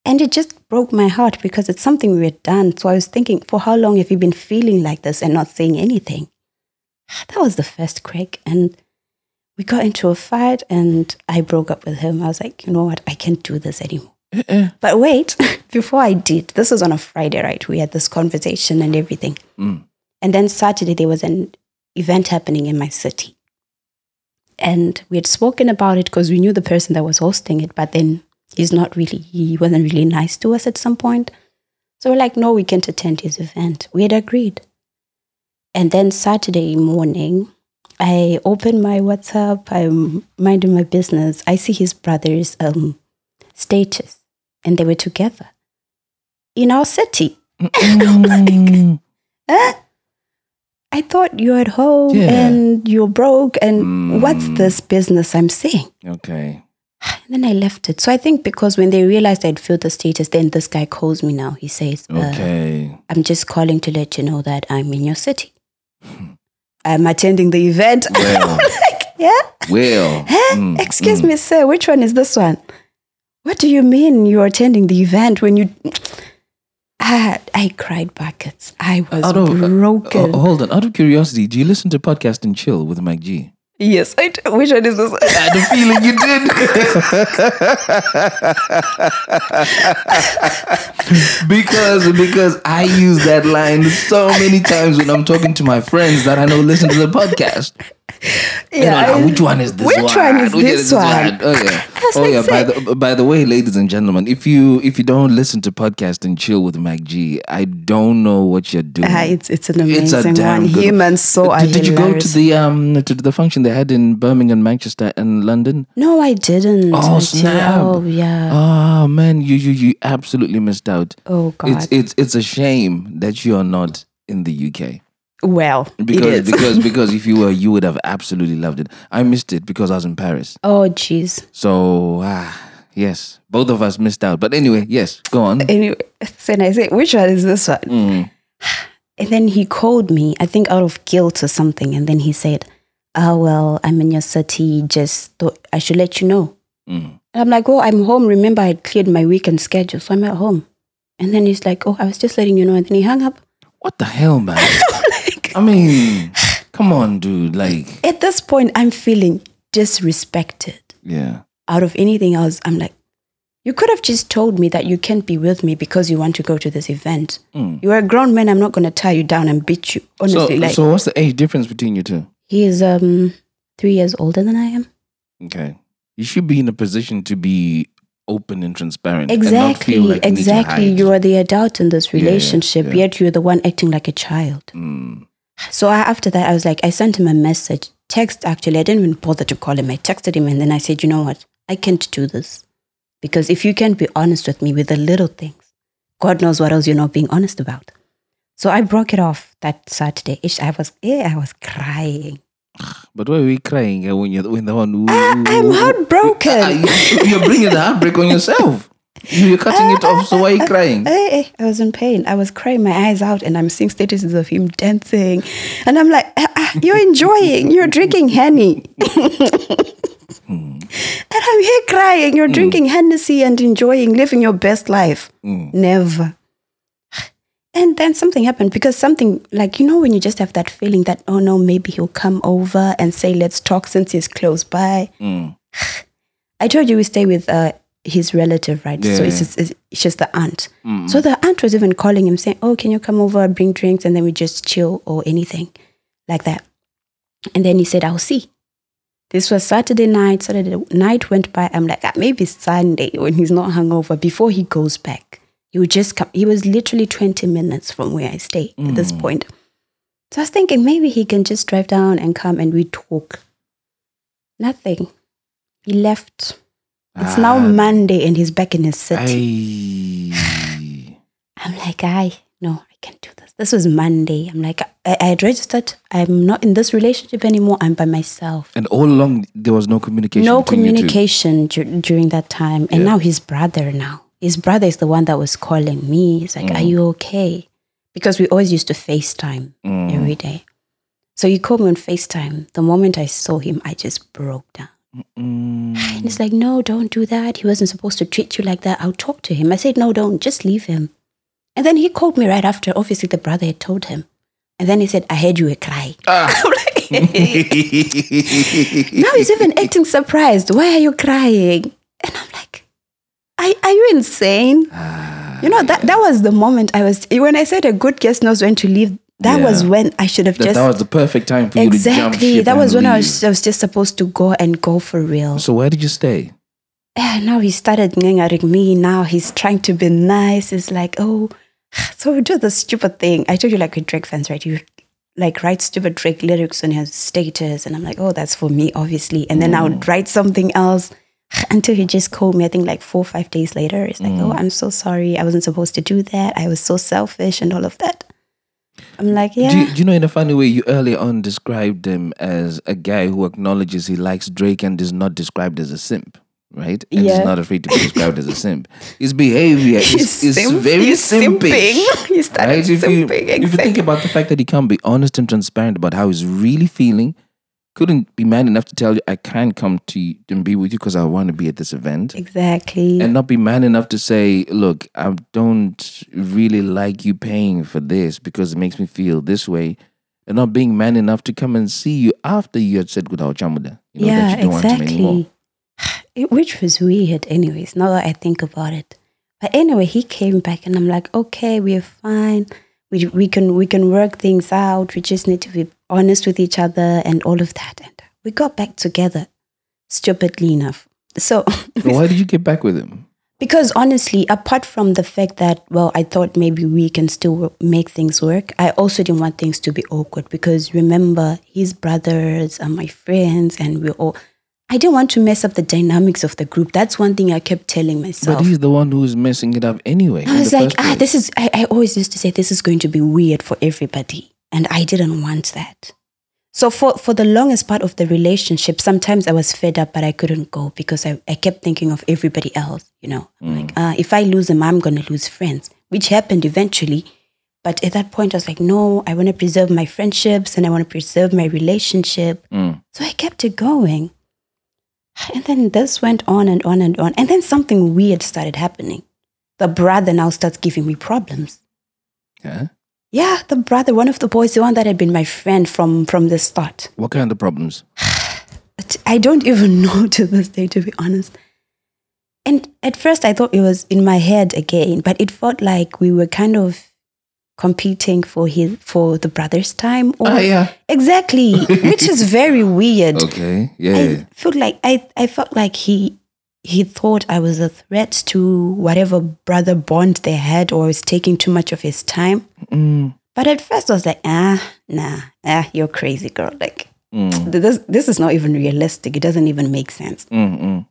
And it just broke my heart because it's something we had done. So I was thinking, for how long have you been feeling like this and not saying anything? *sighs* That was the first crack. And we got into a fight and I broke up with him. I was like, you know what? I can't do this anymore. Uh-uh. But wait, *laughs* before I did, this was on a Friday, right? We had this conversation and everything. Mm. And then Saturday, there was an event happening in my city. And we had spoken about it because we knew the person that was hosting it, but then he's not really, he wasn't really nice to us at some point. So we're like, no, we can't attend his event. We had agreed. And then Saturday morning, I open my WhatsApp, I'm minding my business. I see his brother's um, status, and they were together in our city. *laughs* Mm. Huh? I thought you're at home Yeah. and you're broke, and what's Mm. this business I'm seeing? okay. *sighs* And then I left it. So I think because when they realized I'd filled the status, then this guy calls me now. He says, uh, Okay. I'm just calling to let you know that I'm in your city. *laughs* I'm attending the event. *laughs* Well. like, yeah? Well. *laughs* Huh? mm, Excuse mm. me, sir, which one is this one? What do you mean you're attending the event when you. *sniffs* Ah, I cried buckets. I was Out of, uh, uh, hold on. Out of curiosity, do you listen to podcast and chill with Mac G? Yes, I do. Which one is this? I had a feeling you did. because because I use that line so many times when I'm talking to my friends that I know listen to the podcast. They're Yeah, like, which one is this which one? one is Which this one? Oh *laughs* yeah. Oh like, yeah. By the by the way, ladies and gentlemen, if you if you don't listen to podcast and chill with Mac G, I don't know what you're doing. Ah, it's it's an It's a amazing damn one. good Him so are did, did you go to the um to the function they had in Birmingham, Manchester, and London? No, I didn't. Oh, until- snap. Oh yeah. Oh man, you you you absolutely missed out. oh God. It's it's it's a shame that you are not in the UK well, because because *laughs* because if you were, you would have absolutely loved it. I missed it because I was in Paris. oh jeez. So ah yes, both of us missed out. But anyway, yes, go on. Anyway, *laughs* so then I said, which one is this one? Mm. *sighs* And then he called me, I think out of guilt or something. And then he said, Oh, well, I'm in your city. Just thought I should let you know. Mm. And I'm like, Oh, I'm home. Remember, I cleared my weekend schedule. So I'm at home. And then he's like, Oh, I was just letting you know. And then he hung up. What the hell, man? *laughs* like, I mean, come on, dude. Like, at this point, I'm feeling disrespected. yeah. Out of anything else, I'm like, You could have just told me that you can't be with me because you want to go to this event. Mm. You're a grown man. I'm not going to tie you down and beat you. So, Honestly, like, so what's the age difference between you two? he is um, three years older than I am. Okay. You should be in a position to be open and transparent. and not feel Exactly, like you need to exactly. You are the adult in this Yeah, relationship, yeah. yet you're the one acting like a child. Mm. So I, after that, I was like, I sent him a message, text actually. I didn't even bother to call him. I texted him and then I said, you know what? I can't do this. Because if you can't be honest with me with the little things, God knows what else you're not being honest about. So I broke it off that Saturday. Ish, I was, yeah, I was crying. *sighs* But why are we crying uh, when you're when the one who, Ah, I'm heartbroken. *laughs* You're bringing the heartbreak on yourself. You're cutting it off, so why are you crying? Hey, *laughs* hey, I was in pain. I was crying my eyes out, and I'm seeing statuses of him dancing, and I'm like, ah, ah, "You're enjoying. You're drinking honey." *laughs* And I'm here crying. You're drinking Hennessy and enjoying, living your best life. Mm. Never. And then something happened because something like you know when you just have that feeling that oh no maybe he'll come over and say let's talk since he's close by. Mm. *sighs* I told you we stay with uh, his relative, right? So it's just, it's just the aunt. Mm. So the aunt was even calling him saying, "Oh, can you come over, bring drinks, and then we just chill or anything like that." And then he said, "I'll see." This was Saturday night. Saturday night went by. I'm like, ah, maybe Sunday when he's not hungover. Before he goes back, he would just come. He was literally 20 minutes from where I stay at this Mm. point. So I was thinking maybe he can just drive down and come and we talk. Nothing. He left. It's now Ah, Monday and he's back in his city. I, *sighs* I'm like, I no, I can't do this. This was Monday. I'm like, I, I had registered. I'm not in this relationship anymore. I'm by myself. and all along there was no communication. no between you two. communication dur- during that time. And Yeah. now his brother now. His brother is the one that was calling me. He's like, Are Mm. you okay? because we always used to FaceTime Mm. every day. So he called me on FaceTime. The moment I saw him, I just broke down. Mm. And he's like, no, don't do that. He wasn't supposed to treat you like that. I'll talk to him. I said, no, don't. Just leave him. And then he called me right after. Obviously, the brother had told him. And then he said, I heard you were crying. Ah. *laughs* Like, *laughs* now he's even acting surprised. Why are you crying? And I'm like, are, are you insane? Ah, You know, that, that was the moment I was, when I said a good guest knows when to leave, that Yeah. was when I should have that, just. that was the perfect time for you to jump exactly. That was when I was, I was just supposed to go and go for real. So where did you stay? Yeah, now he started ngangering me. Now he's trying to be nice. It's like, oh, *sighs* so we do the stupid thing. I told you, like with Drake fans, right? You like write stupid Drake lyrics on his status, and I'm like, oh, that's for me, obviously. And then I would mm. write something else *sighs* until he just called me. I think like four or five days later. It's like, oh, mm. I'm so sorry. I wasn't supposed to do that. I was so selfish and all of that. I'm like, yeah. Do, you, do you know in a funny way you earlier on described him as a guy who acknowledges he likes Drake and is not described as a simp, right? And Yeah. is not afraid to be described as a simp. *laughs* His behavior is, is simp- very he's simpish. simping. *laughs* He started Right? If you, simping, if you think about the fact that he can't be honest and transparent about how he's really feeling, couldn't be man enough to tell you, I can't come to you and be with you because I want to be at this event. Exactly. And not be man enough to say, look, I don't really like you paying for this because it makes me feel this way. And not being man enough to come and see you after you had said without chamuda. You know, yeah, that you don't want him anymore. exactly. *sighs* It, which was weird, anyways, now that I think about it. But anyway, he came back and I'm like, okay, we're fine. We, we can we can work things out. We just need to be honest with each other and all of that. And we got back together, stupidly enough. So *laughs* So why did you get back with him? because honestly, apart from the fact that, well, I thought maybe we can still make things work, I also didn't want things to be awkward because remember, his brothers are my friends and we're all. I didn't want to mess up the dynamics of the group. That's one thing I kept telling myself. But he's the one who's messing it up anyway. I was like, ah, this is, I, I always used to say this is going to be weird for everybody. And I didn't want that. So for, for the longest part of the relationship, sometimes I was fed up, but I couldn't go because I, I kept thinking of everybody else, you know. I'm Like, uh, if I lose them, I'm going to lose friends, which happened eventually. But at that point, I was like, no, I want to preserve my friendships and I want to preserve my relationship. Mm. So I kept it going. *sighs* And then this went on and on and on. And then something weird started happening. The brother now starts giving me problems. Yeah? Yeah, the brother, one of the boys, the one that had been my friend from from the start. What kind of problems? *sighs* I don't even *laughs* know to this day, to be honest. And at first, I thought it was in my head again, but it felt like we were kind of competing for his for the brother's time. Or Ah, yeah. exactly, *laughs* which is very weird. Okay. Yeah. I felt like I, I felt like he he thought I was a threat to whatever brother bond they had or was taking too much of his time. Mm, But at first I was like, ah, nah, ah, you're crazy, girl. Like mm, this this is not even realistic. It doesn't even make sense. mm, mm.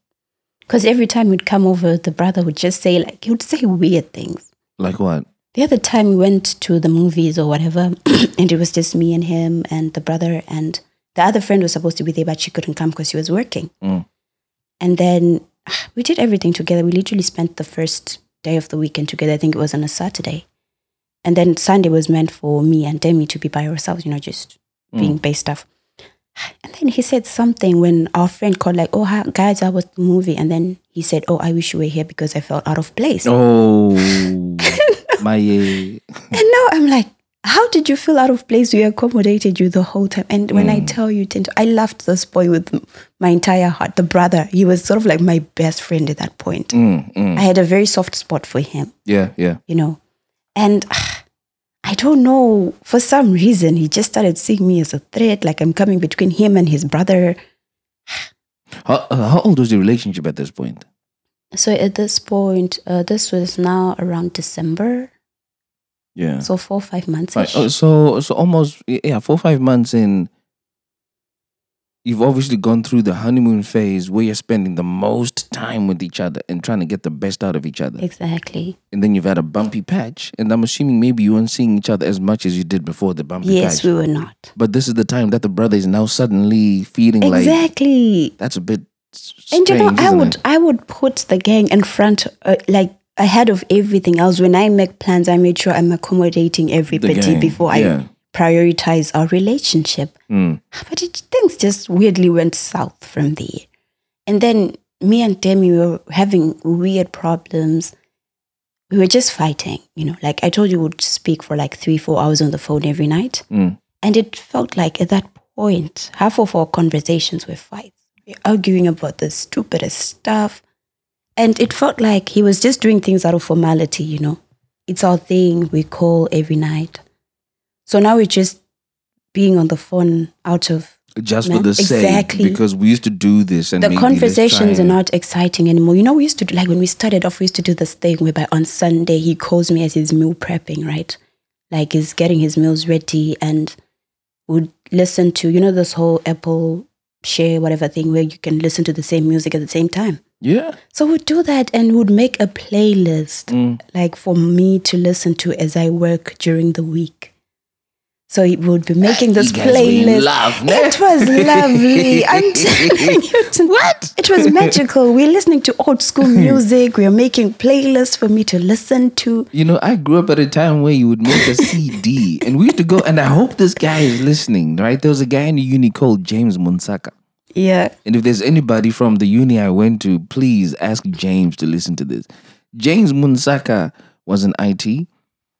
Because every time we'd come over, the brother would just say like he would say weird things. Like what? The other time we went to the movies or whatever, *clears throat* and it was just me and him and the brother and the other friend was supposed to be there, but she couldn't come because she was working. Mm. And then *sighs* we did everything together. We literally spent the first day of the weekend together. I think it was on a Saturday. And then Sunday was meant for me and Demi to be by ourselves, you know, just being base stuff. *sighs* And then he said something when our friend called, like, oh, guys, I was the movie. And then he said, oh, I wish you were here because I felt out of place. Oh, *laughs* my. And now I'm like, how did you feel out of place? We accommodated you the whole time. And when I tell you, Tinto, I loved this boy with my entire heart. The brother, he was sort of like my best friend at that point. Mm, mm. I had a very soft spot for him, Yeah, yeah. you know. And I don't know, for some reason, he just started seeing me as a threat, like I'm coming between him and his brother. How, how old was the relationship at this point? So at this point, uh, this was now around December. Yeah. So four, five months. Right. oh, so so almost yeah, four five months in. You've obviously gone through the honeymoon phase where you're spending the most time with each other and trying to get the best out of each other. Exactly. And then you've had a bumpy patch, and I'm assuming maybe you weren't seeing each other as much as you did before the bumpy Yes, patch. we were not. But this is the time that the brother is now suddenly feeling like Exactly. that's a bit And you know, I would it? I would put the gang in front, uh, like ahead of everything else. When I make plans, I make sure I'm accommodating everybody before yeah. I prioritize our relationship. Mm. But it, things just weirdly went south from there. And then me and Demi were having weird problems. We were just fighting, you know. Like I told you, we would speak for like three, four hours on the phone every night. Mm. And it felt like at that point, half of our conversations were fights. We're arguing about the stupidest stuff. And it felt like he was just doing things out of formality, you know. It's our thing, we call every night. So now we're just being on the phone out of Just for the sake, exactly. because we used to do this, and the conversations are not exciting anymore. You know, we used to do, like when we started off, we used to do this thing whereby on Sunday he calls me as he's meal prepping, right? Like he's getting his meals ready and would listen to, you know, this whole Apple share whatever thing where you can listen to the same music at the same time. Yeah. So we'd do that and would make a playlist Mm. like for me to listen to as I work during the week. So he would be making this playlist. love, ne? It was lovely. I'm telling you. What? It was magical. We're listening to old school *laughs* music. We're making playlists for me to listen to. You know, I grew up at a time where you would make a *laughs* CD, and we used to go. And I hope this guy is listening, right? There was a guy in the uni called James Munsaka. Yeah. And if there's anybody from the uni I went to, please ask James to listen to this. James Munsaka was in IT.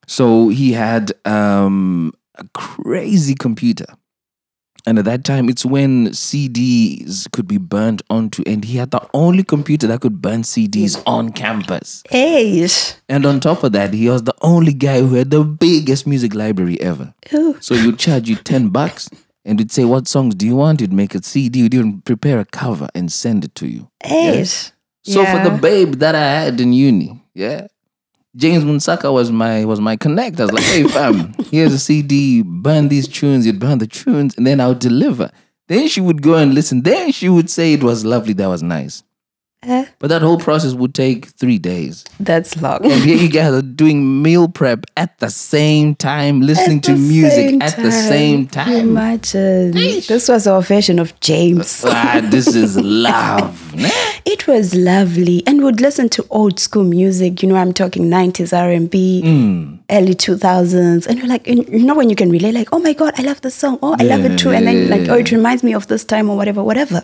So he had um, a crazy computer. And at that time, it's when CDs could be burnt onto, and he had the only computer that could burn CDs on campus. Hey. And on top of that, he was the only guy who had the biggest music library ever. Ooh. So you'd charge you 10 bucks and you'd say, What songs do you want? You'd make a CD, you'd even prepare a cover and send it to you. Hey. So for the babe that I had in uni, yeah, James Munsaka was my was my connect. I was like, hey fam, *laughs* here's a CD, burn these tunes, you'd burn the tunes, and then I'll deliver. Then she would go and listen. Then she would say it was lovely, that was nice. Uh, But that whole process would take three days. that's long. And here you guys are doing meal prep at the same time, listening to music at the same time. Imagine. This was our version of James. Ah, this is *laughs* love. It was lovely, and would listen to old school music. You know, I'm talking 90s R&B, Mm. early 2000s, and you're like, you know, when you can relate, like, oh my god, I love this song. Oh, I love it too, and then yeah, like, oh, it reminds me of this time or whatever, whatever.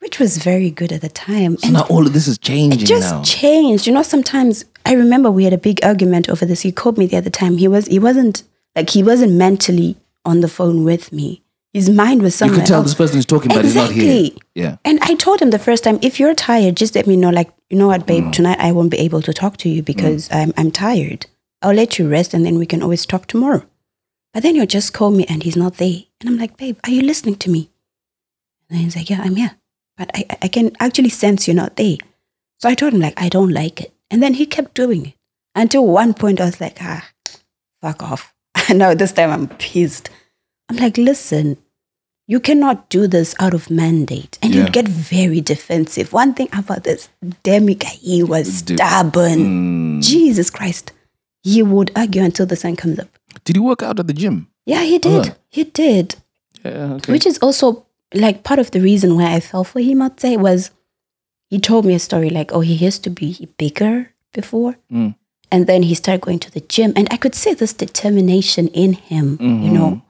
Which was very good at the time, So and now all of this is changing it just now. changed. You know, sometimes I remember we had a big argument over this. He called me the other time. He was he wasn't like he wasn't mentally on the phone with me. His mind was somewhere. you could tell else. this person is talking, but he's not here. Yeah. And I told him the first time, if you're tired, just let me know. Like, you know what, Mm. babe, tonight I won't be able to talk to you because I'm I'm tired. I'll let you rest and then we can always talk tomorrow. But then you'll just call me and he's not there. And I'm like, babe, are you listening to me? And he's like, yeah, I'm here. But I, I can actually sense you're not there. So I told him, like, I don't like it. And then he kept doing it. Until one point I was like, ah, fuck off. *laughs* Now this time I'm pissed. I'm like, listen, you cannot do this out of mandate. And Yeah. you get very defensive. One thing about this Demi guy, he was stubborn. Mm. Jesus Christ. He would argue until the sun comes up. Did he work out at the gym? Yeah, he did. Oh. He did. Yeah. Okay. Which is also like part of the reason why I fell for him, I'd say, was he told me a story like, oh, he used to be bigger before. Mm. And then he started going to the gym. And I could see this determination in him, you know.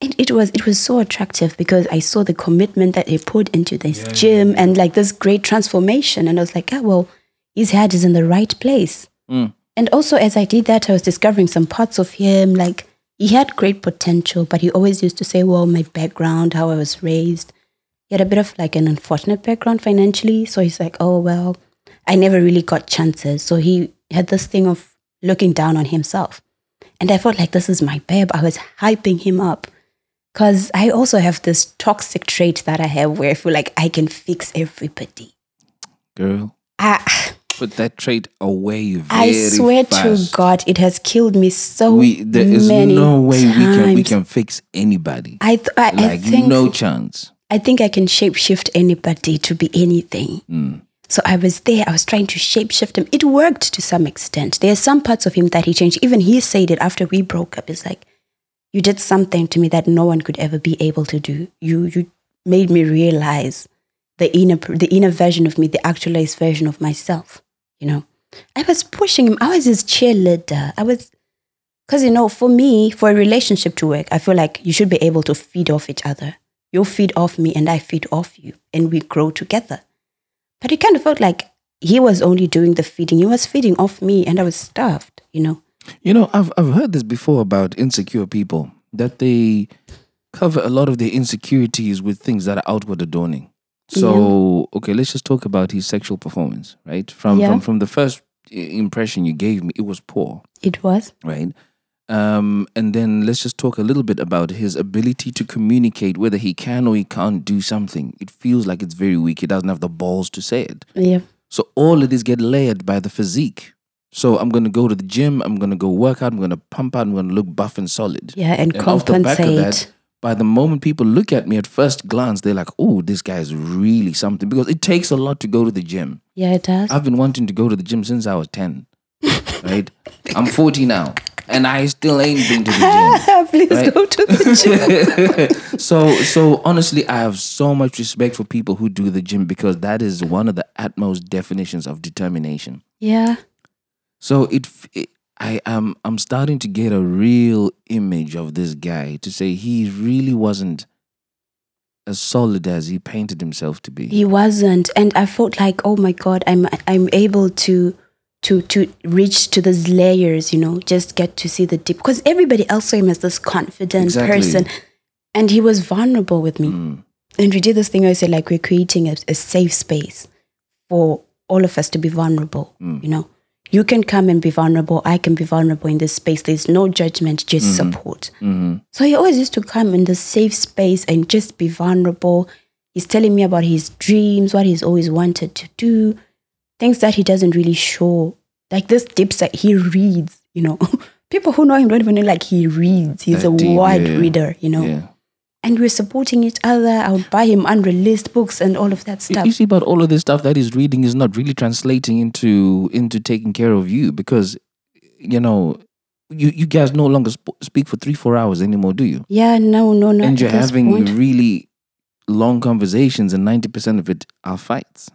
And it was it was so attractive because I saw the commitment that he put into this gym and like this great transformation. And I was like, ah, well, his head is in the right place. Mm. And also, as I did that, I was discovering some parts of him. Like he had great potential, but he always used to say, "Well, my background, how I was raised." He had a bit of like an unfortunate background financially, so he's like, "Oh well, I never really got chances." So he had this thing of looking down on himself, and I felt like this is my babe. I was hyping him up because I also have this toxic trait that I have where I feel like I can fix everybody. Girl, I, put that trait away. Very I swear to. God, it has killed me so we there is many no way we can we can fix anybody. I, th- I, I think no chance. I think I can shapeshift anybody to be anything. Mm. So I was there. I was trying to shapeshift him. It worked to some extent. There are some parts of him that he changed. Even he said it after we broke up. It's like you did something to me that no one could ever be able to do. You you made me realize the inner the inner version of me, the actualized version of myself. You know. I was pushing him. I was his cheerleader. I was, because you know, for me, for a relationship to work, I feel like you should be able to feed off each other. You feed off me, and I feed off you, and we grow together. But it kind of felt like he was only doing the feeding. He was feeding off me, and I was starved. You know. You know, I've I've heard this before about insecure people that they cover a lot of their insecurities with things that are outward adorning. So, okay, let's just talk about his sexual performance, right? From Yeah. from from the first impression you gave me, it was poor, It was. right? Um, and then let's just talk a little bit about his ability to communicate whether he can or he can't do something. It feels like it's very weak. He doesn't have the balls to say it. Yeah. So all of this get layered by the physique. So I'm gonna go to the gym. I'm gonna go work out. I'm gonna pump out. I'm gonna look buff and solid. Yeah, and, And off the back of compensate. that, by the moment people look at me at first glance, they're like, "Oh, this guy is really something." Because it takes a lot to go to the gym. yeah, it does. I've been wanting to go to the gym since I was ten. *laughs* right? I'm 40 now, and I still ain't been to the gym. *laughs* Please Right. go to the gym. *laughs* so so honestly i have so much respect for people who do the gym because that is one of the utmost definitions of determination yeah. so it, it i am i'm starting to get a real image of this guy to say he really wasn't as solid as he painted himself to be He wasn't, and I felt like, oh my god, I'm I'm able to to to reach to those layers, you know, just get to see the deep. Because everybody else saw him as this confident Exactly. person, and he was vulnerable with me. Mm, And we did this thing I said like we're creating a, a safe space for all of us to be vulnerable. Mm. You know, you can come and be vulnerable. I can be vulnerable in this space. There's no judgment, just support. mhm. So he always used to come in the safe space and just be vulnerable. He's telling me about his dreams, what he's always wanted to do, things that he doesn't really show. Like this deep that he reads, you know. *laughs* People who know him don't even know like he reads. He's That a deep, wide yeah. reader, you know. yeah And we're supporting each other. I would buy him unreleased books and all of that stuff. You see, but all of this stuff that he's reading is not really translating into into taking care of you because, you know, you, you guys no longer sp- speak for three four hours anymore, do you? yeah, no, no, no. and you're having point. really long conversations, and ninety percent of it are fights.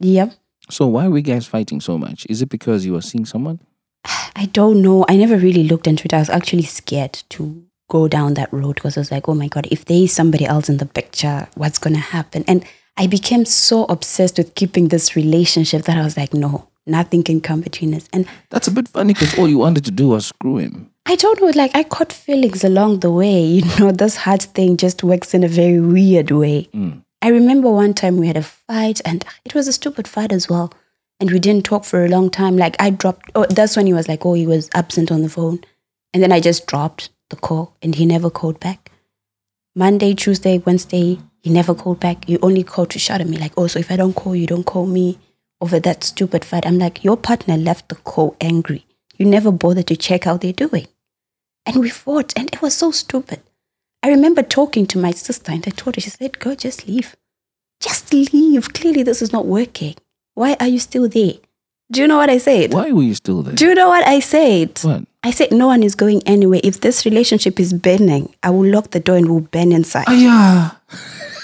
Yep. So why are we guys fighting so much? Is it because you are seeing someone? *sighs* I don't know. I never really looked into it. I was actually scared to go down that road because I was like, oh my God, if there is somebody else in the picture, what's going to happen? And I became so obsessed with keeping this relationship that I was like, no, nothing can come between us. And That's a bit funny because all you wanted to do was screw him. I don't know, like I caught feelings along the way. *laughs* You know, this heart thing just works in a very weird way. Mm. I remember one time we had a fight and it was a stupid fight as well. And we didn't talk for a long time. Like I dropped, oh, that's when he was like, oh, he was absent on the phone. And then I just dropped the call and he never called back. Monday, Tuesday, Wednesday, he never called back. He only called to shout at me, like, oh, so if I don't call you, don't call me over that stupid fight. I'm like, your partner left the call angry. You never bothered to check how they're doing. And we fought, and it was so stupid. I remember talking to my sister, and I told her, she said, Go, just leave. Just leave. Clearly, this is not working. Why are you still there? Do you know what I said? Why were you still there? Do you know what I said? What? I said, No one is going anywhere. If this relationship is burning, I will lock the door and we'll burn inside. Oh yeah.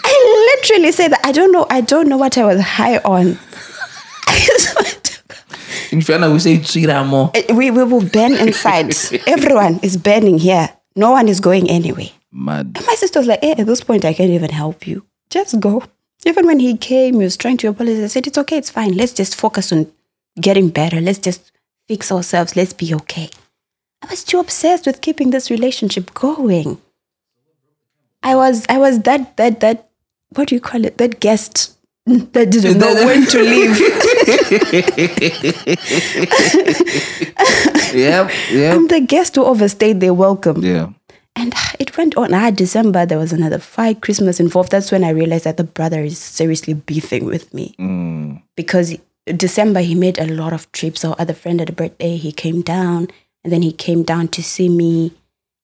I literally said that. I don't know. I don't know what I was high on. *laughs* In Shona, we say Chiramo. Eh, we, we will burn inside. *laughs* Everyone is burning here. No one is going anywhere. Mad. My sister was like, hey, at this point, I can't even help you. Just go. Even when he came, he was trying to apologize. I said, it's okay, it's fine. Let's just focus on getting better. Let's just fix ourselves. Let's be okay. I was too obsessed with keeping this relationship going. I was, I was that, that, that, what do you call it? That guest that didn't know when to leave. *laughs* Yep. Yep. I'm the guest who overstayed their welcome. Yeah. And it went on. Ah, December, there was another fight, Christmas involved. That's when I realized that the brother is seriously beefing with me. Mm. Because December, he made a lot of trips. Our other friend at a birthday, he came down and then he came down to see me.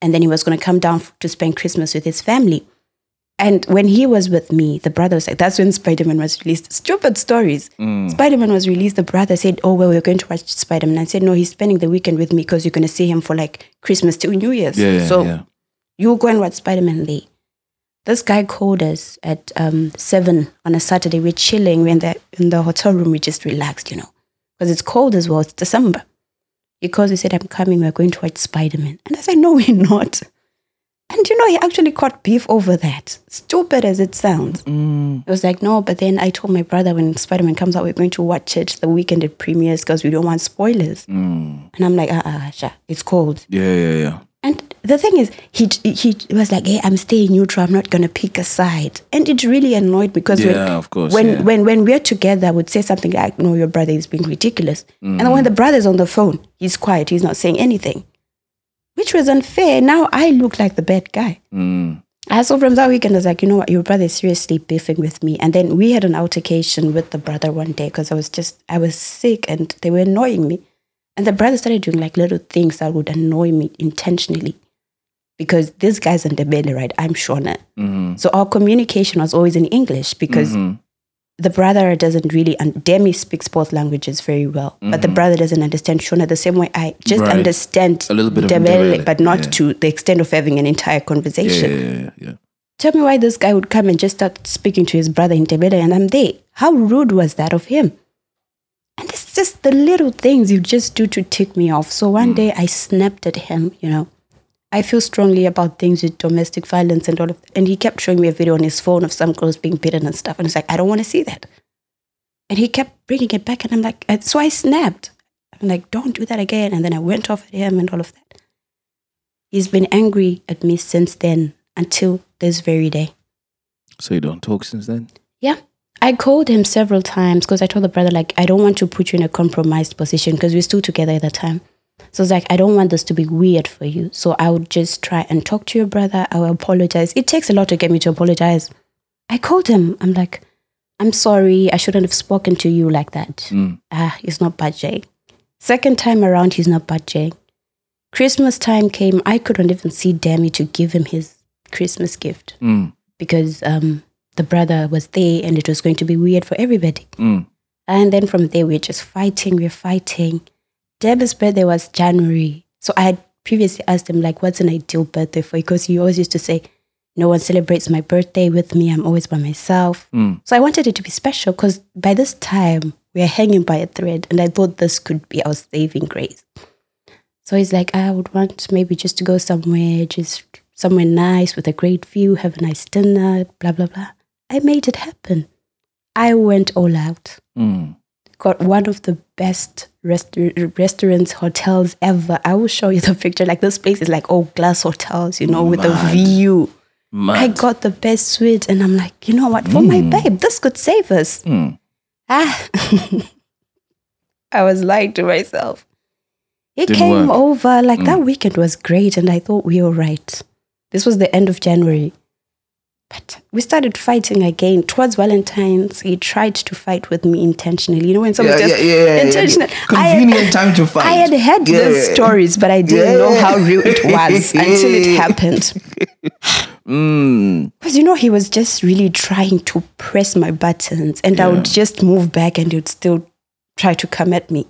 And then he was going to come down f- to spend Christmas with his family. And when he was with me, the brother was like, that's when Spider Man was released. Stupid stories. Mm. Spider Man was released. The brother said, Oh, well, we're going to watch Spider Man. I said, No, he's spending the weekend with me because you're going to see him for like Christmas till New Year's. Yeah. Yeah. so yeah. you go and watch Spider Man Lee. This guy called us at um, seven on a Saturday. We're chilling. We're in the in the hotel room. We just relaxed, you know, because it's cold as well. It's December. Calls, he said, I'm coming, we're going to watch Spider Man. And I said, No, we're not. And you know, he actually caught beef over that. Stupid as it sounds. Mm. It was like, no, but then I told my brother when Spider Man comes out, we're going to watch it the weekend it premieres because we don't want spoilers. Mm. And I'm like, uh uh, Sha, it's cold. Yeah, yeah, yeah. And the thing is, he he was like, "Hey, I'm staying neutral. I'm not gonna pick a side." And it really annoyed me because when, Yeah, of course, when yeah. when when we're together, I would say something like, "No, your brother is being ridiculous," and then when the brother's on the phone, he's quiet. He's not saying anything, which was unfair. Now I look like the bad guy. Mm. I saw from that weekend, I was like, you know what, your brother is seriously beefing with me. And then we had an altercation with the brother one day because I was just, I was sick and they were annoying me. And the brother started doing like little things that would annoy me intentionally. Because this guy's Ndebele, right? I'm Shona. Mm-hmm. So our communication was always in English because Mhm. the brother doesn't really, and Demi speaks both languages very well, but the brother doesn't understand Shona the same way I just Mm-hmm. Right. understand A little bit of Ndebele, but not yeah. to the extent of having an entire conversation. yeah, yeah, yeah. Tell me why this guy would come and just start speaking to his brother in Ndebele and I'm there. How rude was that of him? And it's just the little things you just do to tick me off. So one day I snapped at him, you know. I feel strongly about things with domestic violence and all of And he kept showing me a video on his phone of some girls being beaten and stuff. And it's like, I don't want to see that. And he kept bringing it back. And I'm like, so I snapped. I'm like, don't do that again. And then I went off at him and all of that. He's been angry at me since then until this very day. So you don't talk since then? Yeah. I called him several times because I told the brother, like, I don't want to put you in a compromised position because we're still together at the time. So it's like, I don't want this to be weird for you. So I would just try and talk to your brother. I will apologize. It takes a lot to get me to apologize. I called him. I'm like, I'm sorry. I shouldn't have spoken to you like that. Mm. Ah, he's not budging. Second time around, he's not budging. Christmas time came. I couldn't even see Demi to give him his Christmas gift Mm. because um, the brother was there and it was going to be weird for everybody. Mm. And then from there, we are just fighting, we are fighting. Deb's birthday was January. So I had previously asked him, like, what's an ideal birthday for you? Because he always used to say, no one celebrates my birthday with me. I'm always by myself. Mm. So I wanted it to be special because by this time, we are hanging by a thread. And I thought this could be our saving grace. So he's like, I would want maybe just to go somewhere, just somewhere nice with a great view, have a nice dinner, blah, blah, blah. I made it happen. I went all out. Mm. Got one of the best rest- restaurants, hotels ever. I will show you the picture. Like this place is like all glass hotels, you know, with a Mad. view. I got the best suite, and I'm like, you know what? For my babe, this could save us. Mm. Ah, *laughs* I was lying to myself. He Didn't came work. over, like that weekend was great, and I thought we were right. This was the end of January. But we started fighting again. Towards Valentine's, he tried to fight with me intentionally. You know, when someone Yeah, just yeah, yeah, intentional. Convenient time to fight. I had heard yeah. stories, but I didn't know how real it was *laughs* until it happened. *laughs* Mm. Because you know, he was just really trying to press my buttons, and I would just move back, and he would still try to come at me.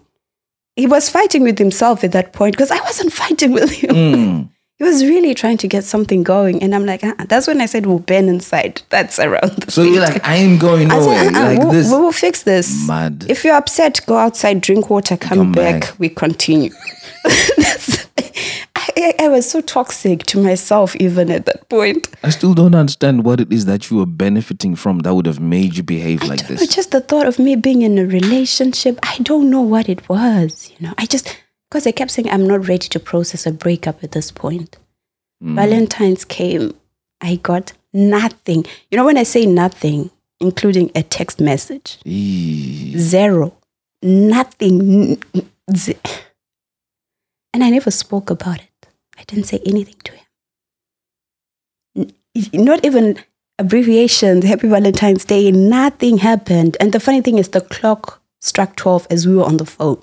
He was fighting with himself at that point because I wasn't fighting with him. Mm. *laughs* He was really trying to get something going, and I'm like, uh that's when I said we'll burn inside. That's around. The So you're like, I ain't going I nowhere. said, uh-uh, like we'll, this. we will fix this. Mad. If you're upset, go outside, drink water, come, Come back. back. We continue. *laughs* I, I, I was so toxic to myself even at that point. I still don't understand what it is that you were benefiting from that would have made you behave like But this. just the thought of me being in a relationship, I don't know what it was. You know, I just because I kept saying I'm not ready to process a breakup at this point. Mm. Valentine's came, I got nothing. You know, when I say nothing, including a text message, zero, nothing, and I never spoke about it. I didn't say anything to him. Not even abbreviations, Happy Valentine's Day, nothing happened. And the funny thing is, the clock struck 12 as we were on the phone.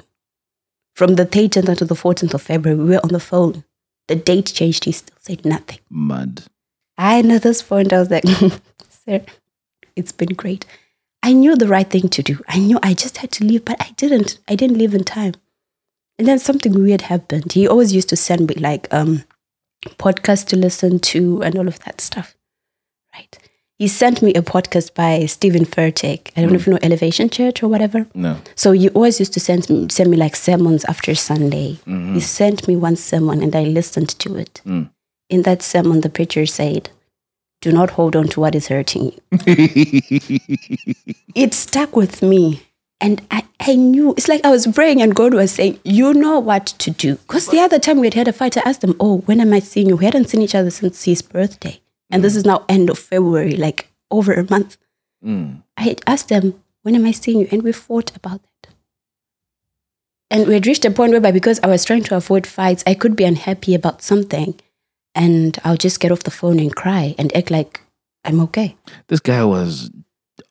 From the 13th until the 14th of February, we were on the phone. The date changed, he still said nothing. Mad. I, at this point, I was like, *laughs* sir, it's been great. I knew the right thing to do. I knew I just had to leave, but I didn't. I didn't leave in time. And then something weird happened. He always used to send me like um podcasts to listen to and all of that stuff. Right. He sent me a podcast by Stephen Furtick. I don't know if you know Elevation Church or whatever. No. So you always used to send me, send me like sermons after Sunday. Mm-hmm. He sent me one sermon and I listened to it. Mm. In that sermon, the preacher said, "Do not hold on to what is hurting you." *laughs* it stuck with me. And I, I knew, it's like I was praying and God was saying, You know what to do. Because the other time we had had a fight, I asked him, Oh, when am I seeing you? We hadn't seen each other since his birthday. And this is now end of February, like over a month. Mm. I had asked them, When am I seeing you? And we fought about that. And we had reached a point whereby because I was trying to avoid fights, I could be unhappy about something. And I'll just get off the phone and cry and act like I'm okay. This guy was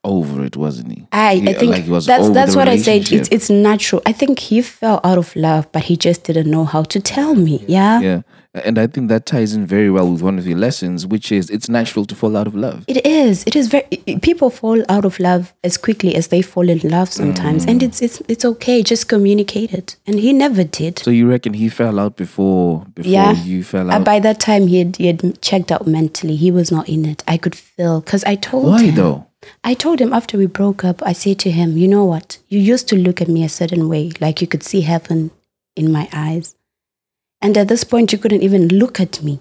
over it, wasn't he? I, I think like he was that's over that's what I said. It's it's natural. I think he fell out of love, but he just didn't know how to tell me. Yeah, Yeah. And I think that ties in very well with one of your lessons, which is it's natural to fall out of love. it is. It is very. People fall out of love as quickly as they fall in love sometimes, Mm. and it's it's it's okay. Just communicate it, and he never did. So you reckon he fell out before before Yeah. you fell Uh, out? by that time, he had, he had checked out mentally. He was not in it. I could feel because I told Why him. though? I told him after we broke up, I said to him, you know what? You used to look at me a certain way, like you could see heaven in my eyes. And at this point, you couldn't even look at me.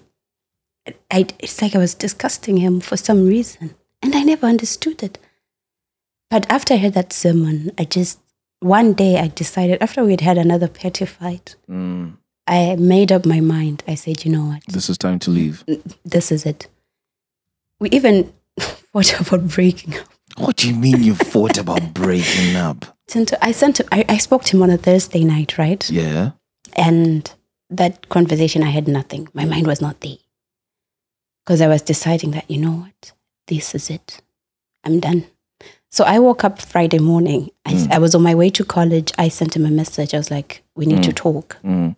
I, it's like I was disgusting him for some reason. And I never understood it. But after I heard that sermon, I just, one day I decided, after we'd had another petty fight, Mm, I made up my mind. I said, you know what? this is time to leave. This is it. We even *laughs* fought about breaking up. What do you mean you fought about breaking up? sent I sent him, I, I spoke to him on a Thursday night, right? Yeah. And that conversation, I had nothing. My mind was not there. Because I was deciding that, you know what? This is it. I'm done. So I woke up Friday morning. I was on my way to college. I sent him a message. I was like, we need to talk. Mm,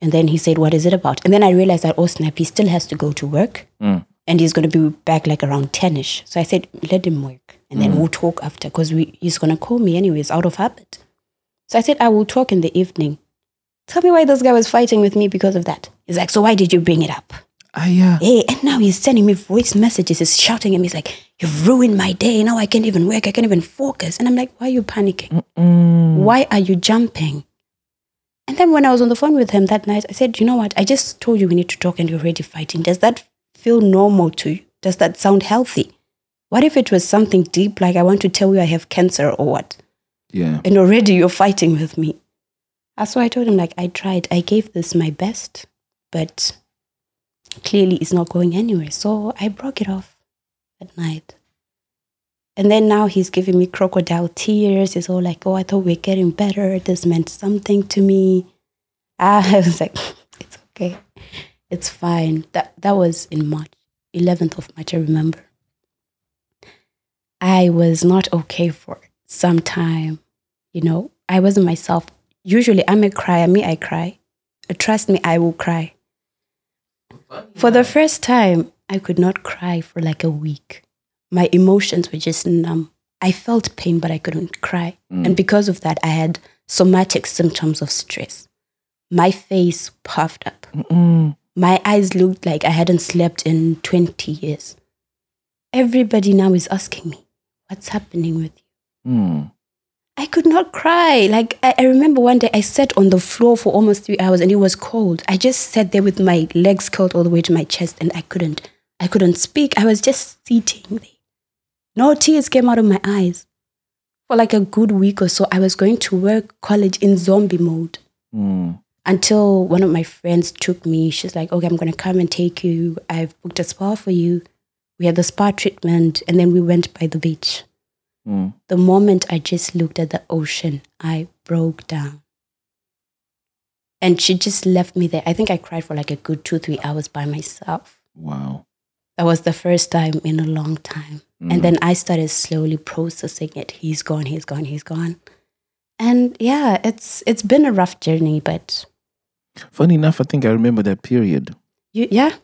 And then he said, what is it about? And then I realized that, oh, snap, he still has to go to work. mm. And he's going to be back like around 10ish. So I said, let him work. And then we'll talk after because he's going to call me anyways out of habit. So I said, I will talk in the evening. Tell me why this guy was fighting with me because of that. He's like, so why did you bring it up? Ah, yeah. Hey, and now he's sending me voice messages. He's shouting at me. He's like, you've ruined my day. Now I can't even work. I can't even focus. And I'm like, why are you panicking? Mm, Why are you jumping? And then when I was on the phone with him that night, I said, you know what? I just told you we need to talk and you're already fighting. Does that feel normal to you? Does that sound healthy? What if it was something deep, like I want to tell you I have cancer or what? yeah. And already you're fighting with me. Uh, That's why I told him, like, I tried. I gave this my best, but clearly it's not going anywhere. So I broke it off that night. And then now he's giving me crocodile tears. He's all like, oh, I thought we are getting better. This meant something to me. *laughs* Ah, I was like, *laughs* it's okay. It's fine. That, that was in March, 11th of March, I remember. I was not okay for some time. You know, I wasn't myself. Usually I'm a crier. Me, I cry. Trust me, I will cry. For the first time, I could not cry for like a week. My emotions were just numb. I felt pain, but I couldn't cry. And because of that, I had somatic symptoms of stress. My face puffed up. Mm, My eyes looked like I hadn't slept in 20 years. Everybody now is asking me, What's happening with you? mm. I could not cry. Like, I, I remember one day I sat on the floor for almost three hours and it was cold. I just sat there with my legs curled all the way to my chest and I couldn't, I couldn't speak. I was just sitting there. No tears came out of my eyes. For like a good week or so, I was going to work college in zombie mode Mm. until one of my friends took me. She's like, okay, I'm going to come and take you. I've booked a spa for you. We had the spa treatment and then we went by the beach. Mm. The moment I just looked at the ocean, I broke down. And she just left me there. I think I cried for like a good two, three hours by myself. Wow. That was the first time in a long time. And then I started slowly processing it. He's gone, he's gone, he's gone. And yeah, it's it's been a rough journey, but Funny enough, I think I remember that period you yeah,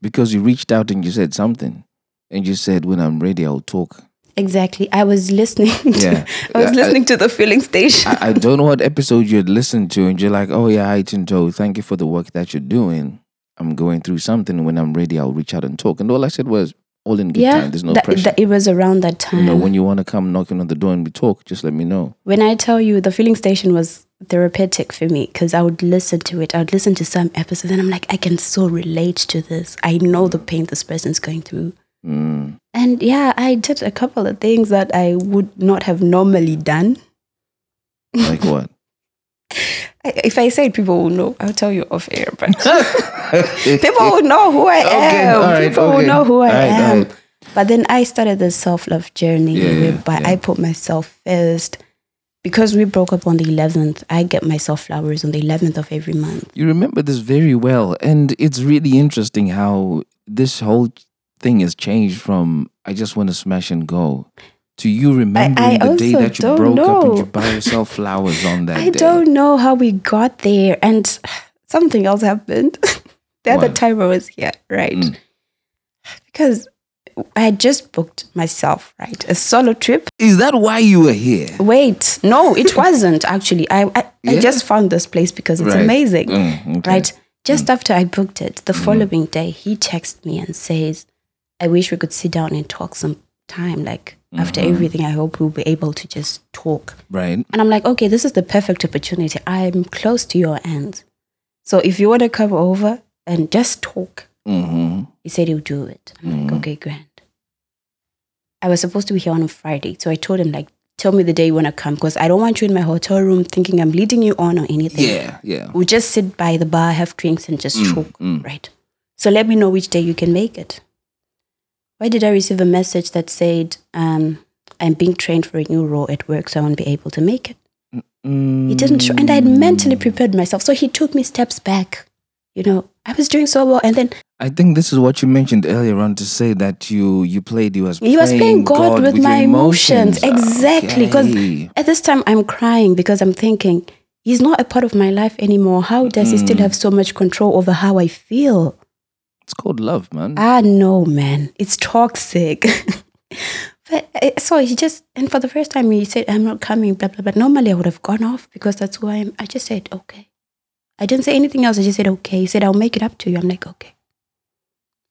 because you reached out and you said something, and you said, "When I'm ready, I'll talk." Exactly. I was listening *laughs* to Yeah. I was I- listening to the Feeling Station. I, I don't know what *laughs* episode you had listened to, and you're like, "Oh yeah, hi Tinto, thank you for the work that you're doing. I'm going through something. When I'm ready, I'll reach out and talk." And all I said was, all in good yeah, time. There's no that- pressure. that- it was around that time. you know, when you want to come knocking on the door and we talk, just let me know. when I tell you the Feeling Station was therapeutic for me because I would listen to it. I would listen to some episodes and I'm like, I can so relate to this. I know the pain this person's going through. Mm. And yeah, I did a couple of things that I would not have normally done. Like what? *laughs* If I say it, people will know. I'll tell you off air, but *laughs* people will know who I Okay, am. right, people okay. will know who I right, am. right. But then I started this self love journey yeah, whereby yeah. I put myself first. Because we broke up on the 11th, I get myself flowers on the 11th of every month. You remember this very well. And it's really interesting how this whole thing has changed from I just want to smash and go to you remembering the day that you broke up and you buy yourself flowers on that *laughs* I day. don't know how we got there. And *sighs* something else happened. *laughs* the other time I was here, right? Mm. Because I had just booked myself, right? A solo trip. Is that why you were here? Wait, no, it *laughs* wasn't actually. I, I, I just found this place because it's Right. amazing. Mm, okay. Right? Just after I booked it, the following day, he texts me and says, I wish we could sit down and talk some time. Like, after everything, I hope we'll be able to just talk. Right. And I'm like, okay, this is the perfect opportunity. I'm close to your end. So if you want to come over and just talk, hmm he said he'll do it. I'm like, okay, grand. I was supposed to be here on a Friday. So I told him, like, tell me the day you want to come because I don't want you in my hotel room thinking I'm leading you on or anything. Yeah, yeah. We'll just sit by the bar, have drinks, and just Mm, talk, mm. right? So let me know which day you can make it. Why did I receive a message that said, um, I'm being trained for a new role at work, so I won't be able to make it? He didn't and I had mentally prepared myself. So he took me steps back. You know, I was doing so well, and then I think this is what you mentioned earlier on to say that you you played you was he was playing God, with, your my emotions. Exactly, because Okay. at this time I'm crying because I'm thinking he's not a part of my life anymore. How does he still Mm. have so much control over how I feel? It's called love, man. Ah, no, man, it's toxic. *laughs* but uh, so he just, and for the first time, he said, I'm not coming, blah, blah, blah. Normally, I would have gone off because that's who I am. I just said, okay. I didn't say anything else. I just said, okay. He said, I'll make it up to you. I'm like, okay.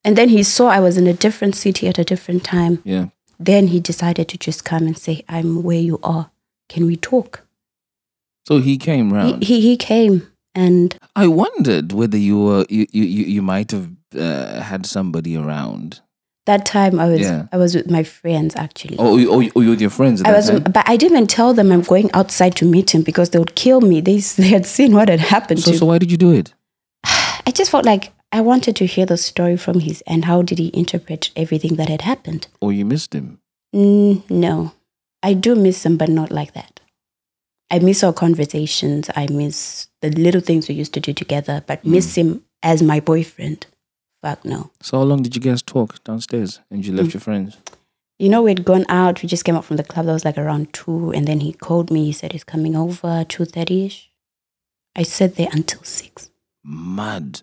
And then he saw I was in a different city at a different time. yeah. Then he decided to just come and say, I'm where you are. Can we talk? So he came He, round. he, he came and I wondered whether you were you you you, you might have uh, had somebody around. that time I was Yeah. I was with my friends actually. Oh, you- oh, oh, you with your friends at I was, time? but I didn't even tell them I'm going outside to meet him because they would kill me. They, *laughs* they had seen what had happened So, to so why did you do it? *sighs* I just felt like I wanted to hear the story from his end. How did he interpret everything that had happened? Or you missed him? Mm, no, I do miss him, but not like that. I miss our conversations. I miss the little things we used to do together, but miss him as my boyfriend. Fuck no. So how long did you guys talk downstairs and you Mm. left your friends? You know, we'd gone out. We just came out from the club. That was like around two, and then he called me. He said he's coming over two thirty ish. I sat there until six. Mad.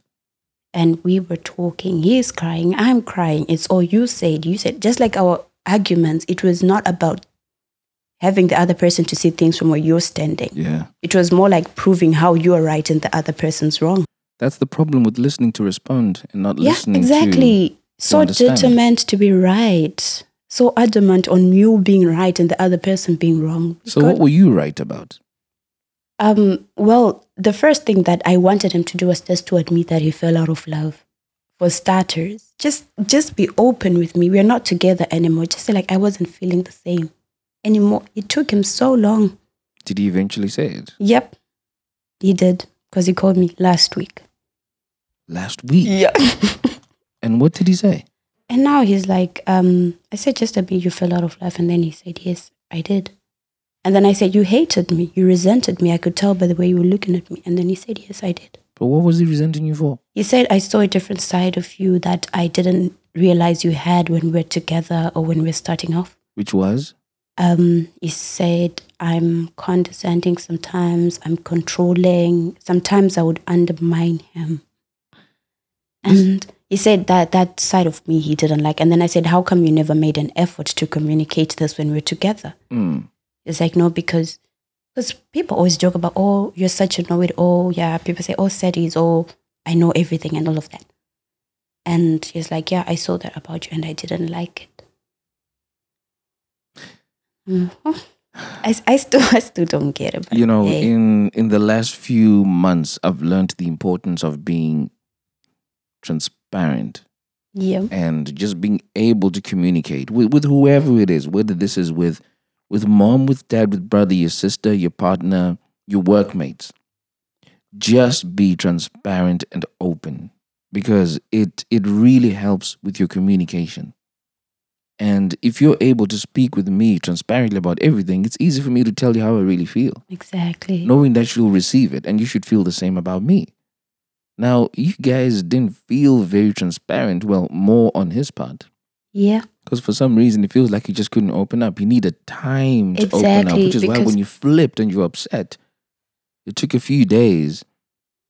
and we were talking. He's crying, I'm crying. It's all you said. You said, just like our arguments, it was not about having the other person to see things from where you're standing. Yeah. It was more like proving how you are right and the other person's wrong. That's the problem with listening to respond and not listening to. Yeah, listening exactly. So understand. determined to be right. So adamant on you being right and the other person being wrong. So God- what were you right about? Um, well, the first thing that I wanted him to do was just to admit that he fell out of love. For starters, just just be open with me. We're not together anymore. Just say like I wasn't feeling the same anymore. It took him so long. Did he eventually say it? Yep, he did because he called me last week. Last week. Yeah. *laughs* And what did he say? and now he's like, um, I said just a bit you fell out of love, and then he said yes, I did. And then I said you hated me, you resented me. I could tell by the way you were looking at me. And then he said yes, I did. But what was he resenting you for? He said, I saw a different side of you that I didn't realize you had when we were together or when we were starting off. Which was? Um, he said, I'm condescending sometimes, I'm controlling. Sometimes I would undermine him. He said that that side of me he didn't like. And then I said, How come you never made an effort to communicate this when we were together? Mm. It's like, no, because because people always joke about, oh, you're such a know it all. Yeah, people say, oh, Sadie's, oh, I know everything and all of that. And he's like, Yeah, I saw that about you and I didn't like it. Mhm. I, I still *laughs* I still don't get it. You know, hey. in in the last few months, I've learned the importance of being transparent yeah. and just being able to communicate with, with whoever it is, whether this is with with mom, with dad, with brother, your sister, your partner, your workmates. Just be transparent and open because it it really helps with your communication. And if you're able to speak with me transparently about everything, it's easy for me to tell you how I really feel Exactly. knowing that you'll receive it and you should feel the same about me. Now, you guys didn't feel very transparent, well, more on his part. Yeah. Because for some reason, it feels like he just couldn't open up. He needed time to open up, which is why when you flipped and you're upset, it took a few days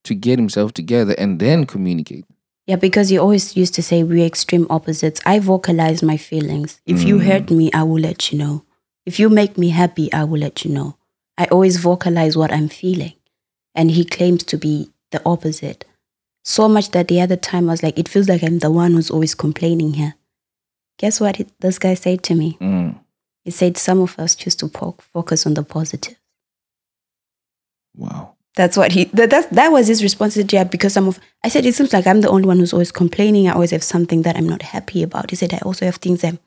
to get himself together and then communicate. Yeah, because you always used to say we're extreme opposites. I vocalize my feelings. If you mm. hurt me, I will let you know. If you make me happy, I will let you know. I always vocalize what I'm feeling. And he claims to be the opposite. So much that the other time I was like, it feels like I'm the one who's always complaining here. Guess what he- this guy said to me? Mm. He said, Some of us choose to po- focus on the positive. Wow. That's what he that that, that was his response to yeah, because some of I said it seems like I'm the only one who's always complaining. I always have something that I'm not happy about. He said I also have things I'm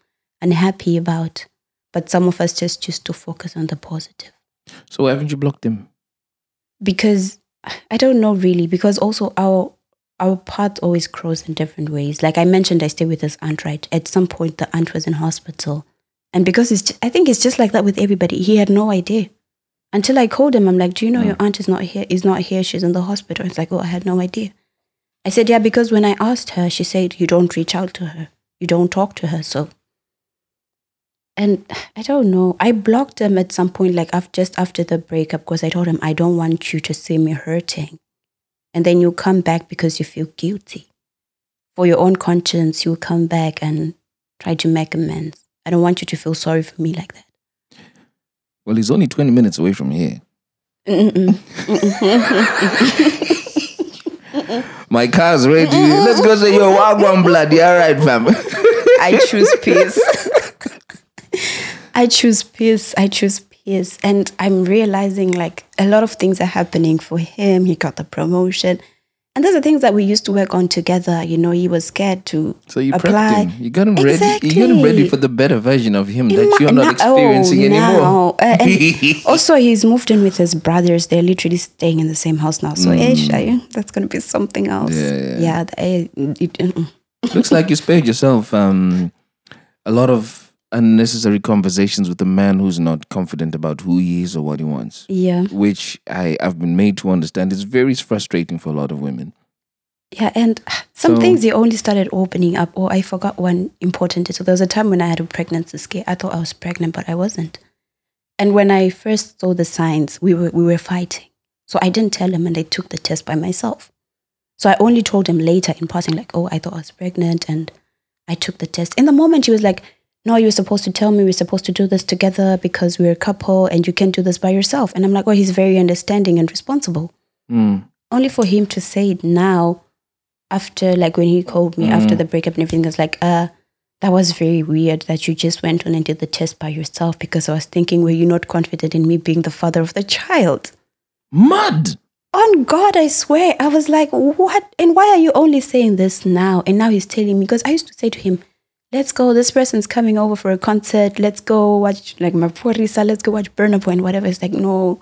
unhappy about. But some of us just choose to focus on the positive. So why haven't you blocked him? Because I don't know really, because also our our path always grows in different ways. Like I mentioned, I stay with his aunt, right? At some point the aunt was in hospital. And because it's ju- I think it's just like that with everybody. He had no idea. Until I called him, I'm like, Do you know your mm. aunt is not here? Is not here. She's in the hospital. It's like, Oh, I had no idea. I said, Yeah, because when I asked her, she said, You don't reach out to her. You don't talk to her. So and I don't know. I blocked him at some point, like after, just after the breakup, because I told him, I don't want you to see me hurting. And then you come back because you feel guilty. For your own conscience, You'll come back and try to make amends. I don't want you to feel sorry for me like that. Well, he's only 20 minutes away from here. Mm-mm. *laughs* *laughs* My car's ready. Let's go say, yo, Wagwan blood. You all right, fam? I choose peace. *laughs* I choose peace. I choose peace. And I'm realizing like a lot of things are happening for him. He got the promotion. And those are things that we used to work on together. You know, he was scared to So you apply. prepped him. You got him ready. You got him ready for the better version of him that you're not experiencing oh, anymore. Uh, and *laughs* also, he's moved in with his brothers. They're literally staying in the same house now. So, eh, Shai, that's going to be something else. Mm. Yeah, yeah. the- it- mm-mm. Looks like you spared yourself um, a lot of unnecessary conversations with a man who's not confident about who he is or what he wants, yeah. which I, I've been made to understand is very frustrating for a lot of women. Yeah, and some So- things he only started opening up. Oh, I forgot one important detail. There was a time when I had a pregnancy scare. I thought I was pregnant, but I wasn't. And when I first saw the signs, we were we were fighting. So I didn't tell him, and I took the test by myself. So I only told him later in passing, like, "Oh, I thought I was pregnant," and I took the test. In the moment, he was like, "No, you were supposed to tell me. We're supposed to do this together because we're a couple, and you can't do this by yourself." And I'm like, "Oh, he's very understanding and responsible." Mm. only for him to say it now after like when he called me after the breakup and everything I was like uh that was very weird that you just went on and did the test by yourself because I was thinking were you not confident in me being the father of the child Mud! on God I swear I was like what and why are you only saying this now and now he's telling me because I used to say to him let's go this person's coming over for a concert. Let's go watch like Maphorisa let's go watch Boy and whatever. It's like no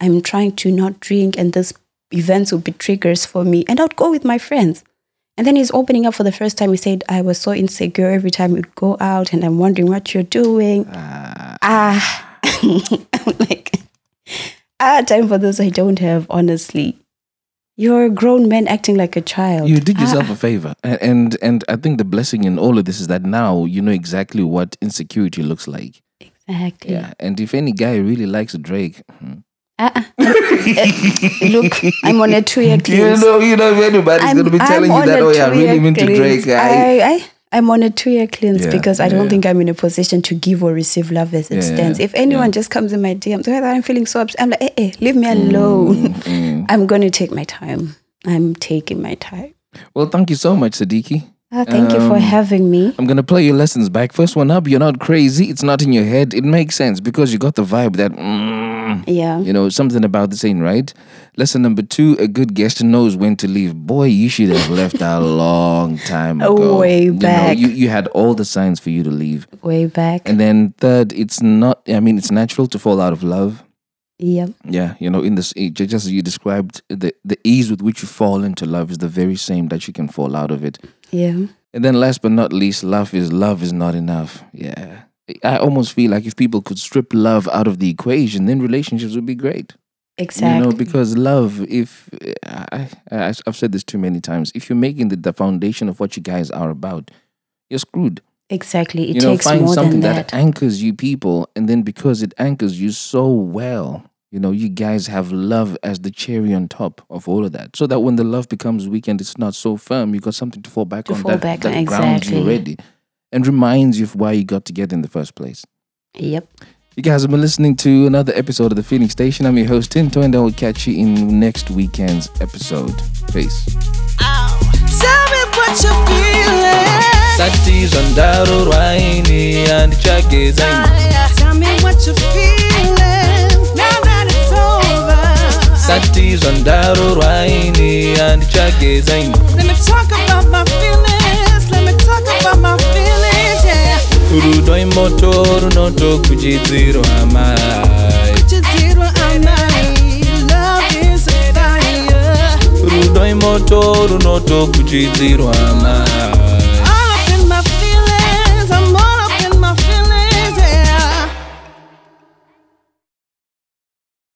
I'm trying to not drink and this events will be triggers for me and I'd go with my friends. And then he's opening up for the first time. He said I was so insecure every time we'd go out and I'm wondering what you're doing. Ah. *laughs* I'm like ah time for this I don't have honestly you're a grown man acting like a child You did yourself Ah, a favor. And, and and I think the blessing in all of this is that now you know exactly what insecurity looks like. exactly Yeah. And if any guy really likes Drake, hmm. Ah, ah. *laughs* look I'm on a two-year cleanse. *laughs* you know, you know, if anybody's I'm- gonna be telling I'm you that, oh yeah, two-year really into cleanse. Drake. I, I, I, I'm on a two-year cleanse Yeah, because I don't yeah. think I'm in a position to give or receive love as it Yeah, stands. yeah, If anyone yeah. just comes in my DMs, "Oh, I'm feeling so upset. I'm like, eh, eh, leave me alone. Mm, *laughs* I'm going to take my time. I'm taking my time. Well, thank you so much, Sadiki. Ah, thank you for Um, having me. I'm gonna play your lessons back. First one up, you're not crazy. It's not in your head. It makes sense because you got the vibe that, mm, Yeah. you know, something about the scene, right? Lesson number two: a good guest knows when to leave. Boy, you should have left a *laughs* long time ago. Way You know, back. you you had all the signs for you to leave. Way back. And then third, it's not. I mean, it's natural to fall out of love. Yep. Yeah, you know, in this age, just as you described, the the ease with which you fall into love is the very same that you can fall out of it. Yeah. And then last but not least, love is love is not enough. Yeah. I almost feel like if people could strip love out of the equation, then relationships would be great. Exactly. You know, because love, if I, I, I've said this too many times, if you're making the, the foundation of what you guys are about, you're screwed. exactly. It you know, takes find more something than that. that. anchors you people, and then because it anchors you so well, you know, you guys have love as the cherry on top of all of that. So that when the love becomes weak and it's not so firm, you got something to fall back To on fall that, back that on, grounds you already and reminds you of why you got together in the first place. Yep. You guys have been listening to another episode of the Feeling Station. I'm your host Tinto, and I will catch you in next weekend's episode. Peace. Oh, tell me what you're feeling. Satis ondaro rwaini andichake Tell me what you're feeling. Talk about my feelings. Yeah. rudo imoto runoto kuchidziro amai Just did what I like. Love is a fire. rudo imoto runoto kuchidziro amai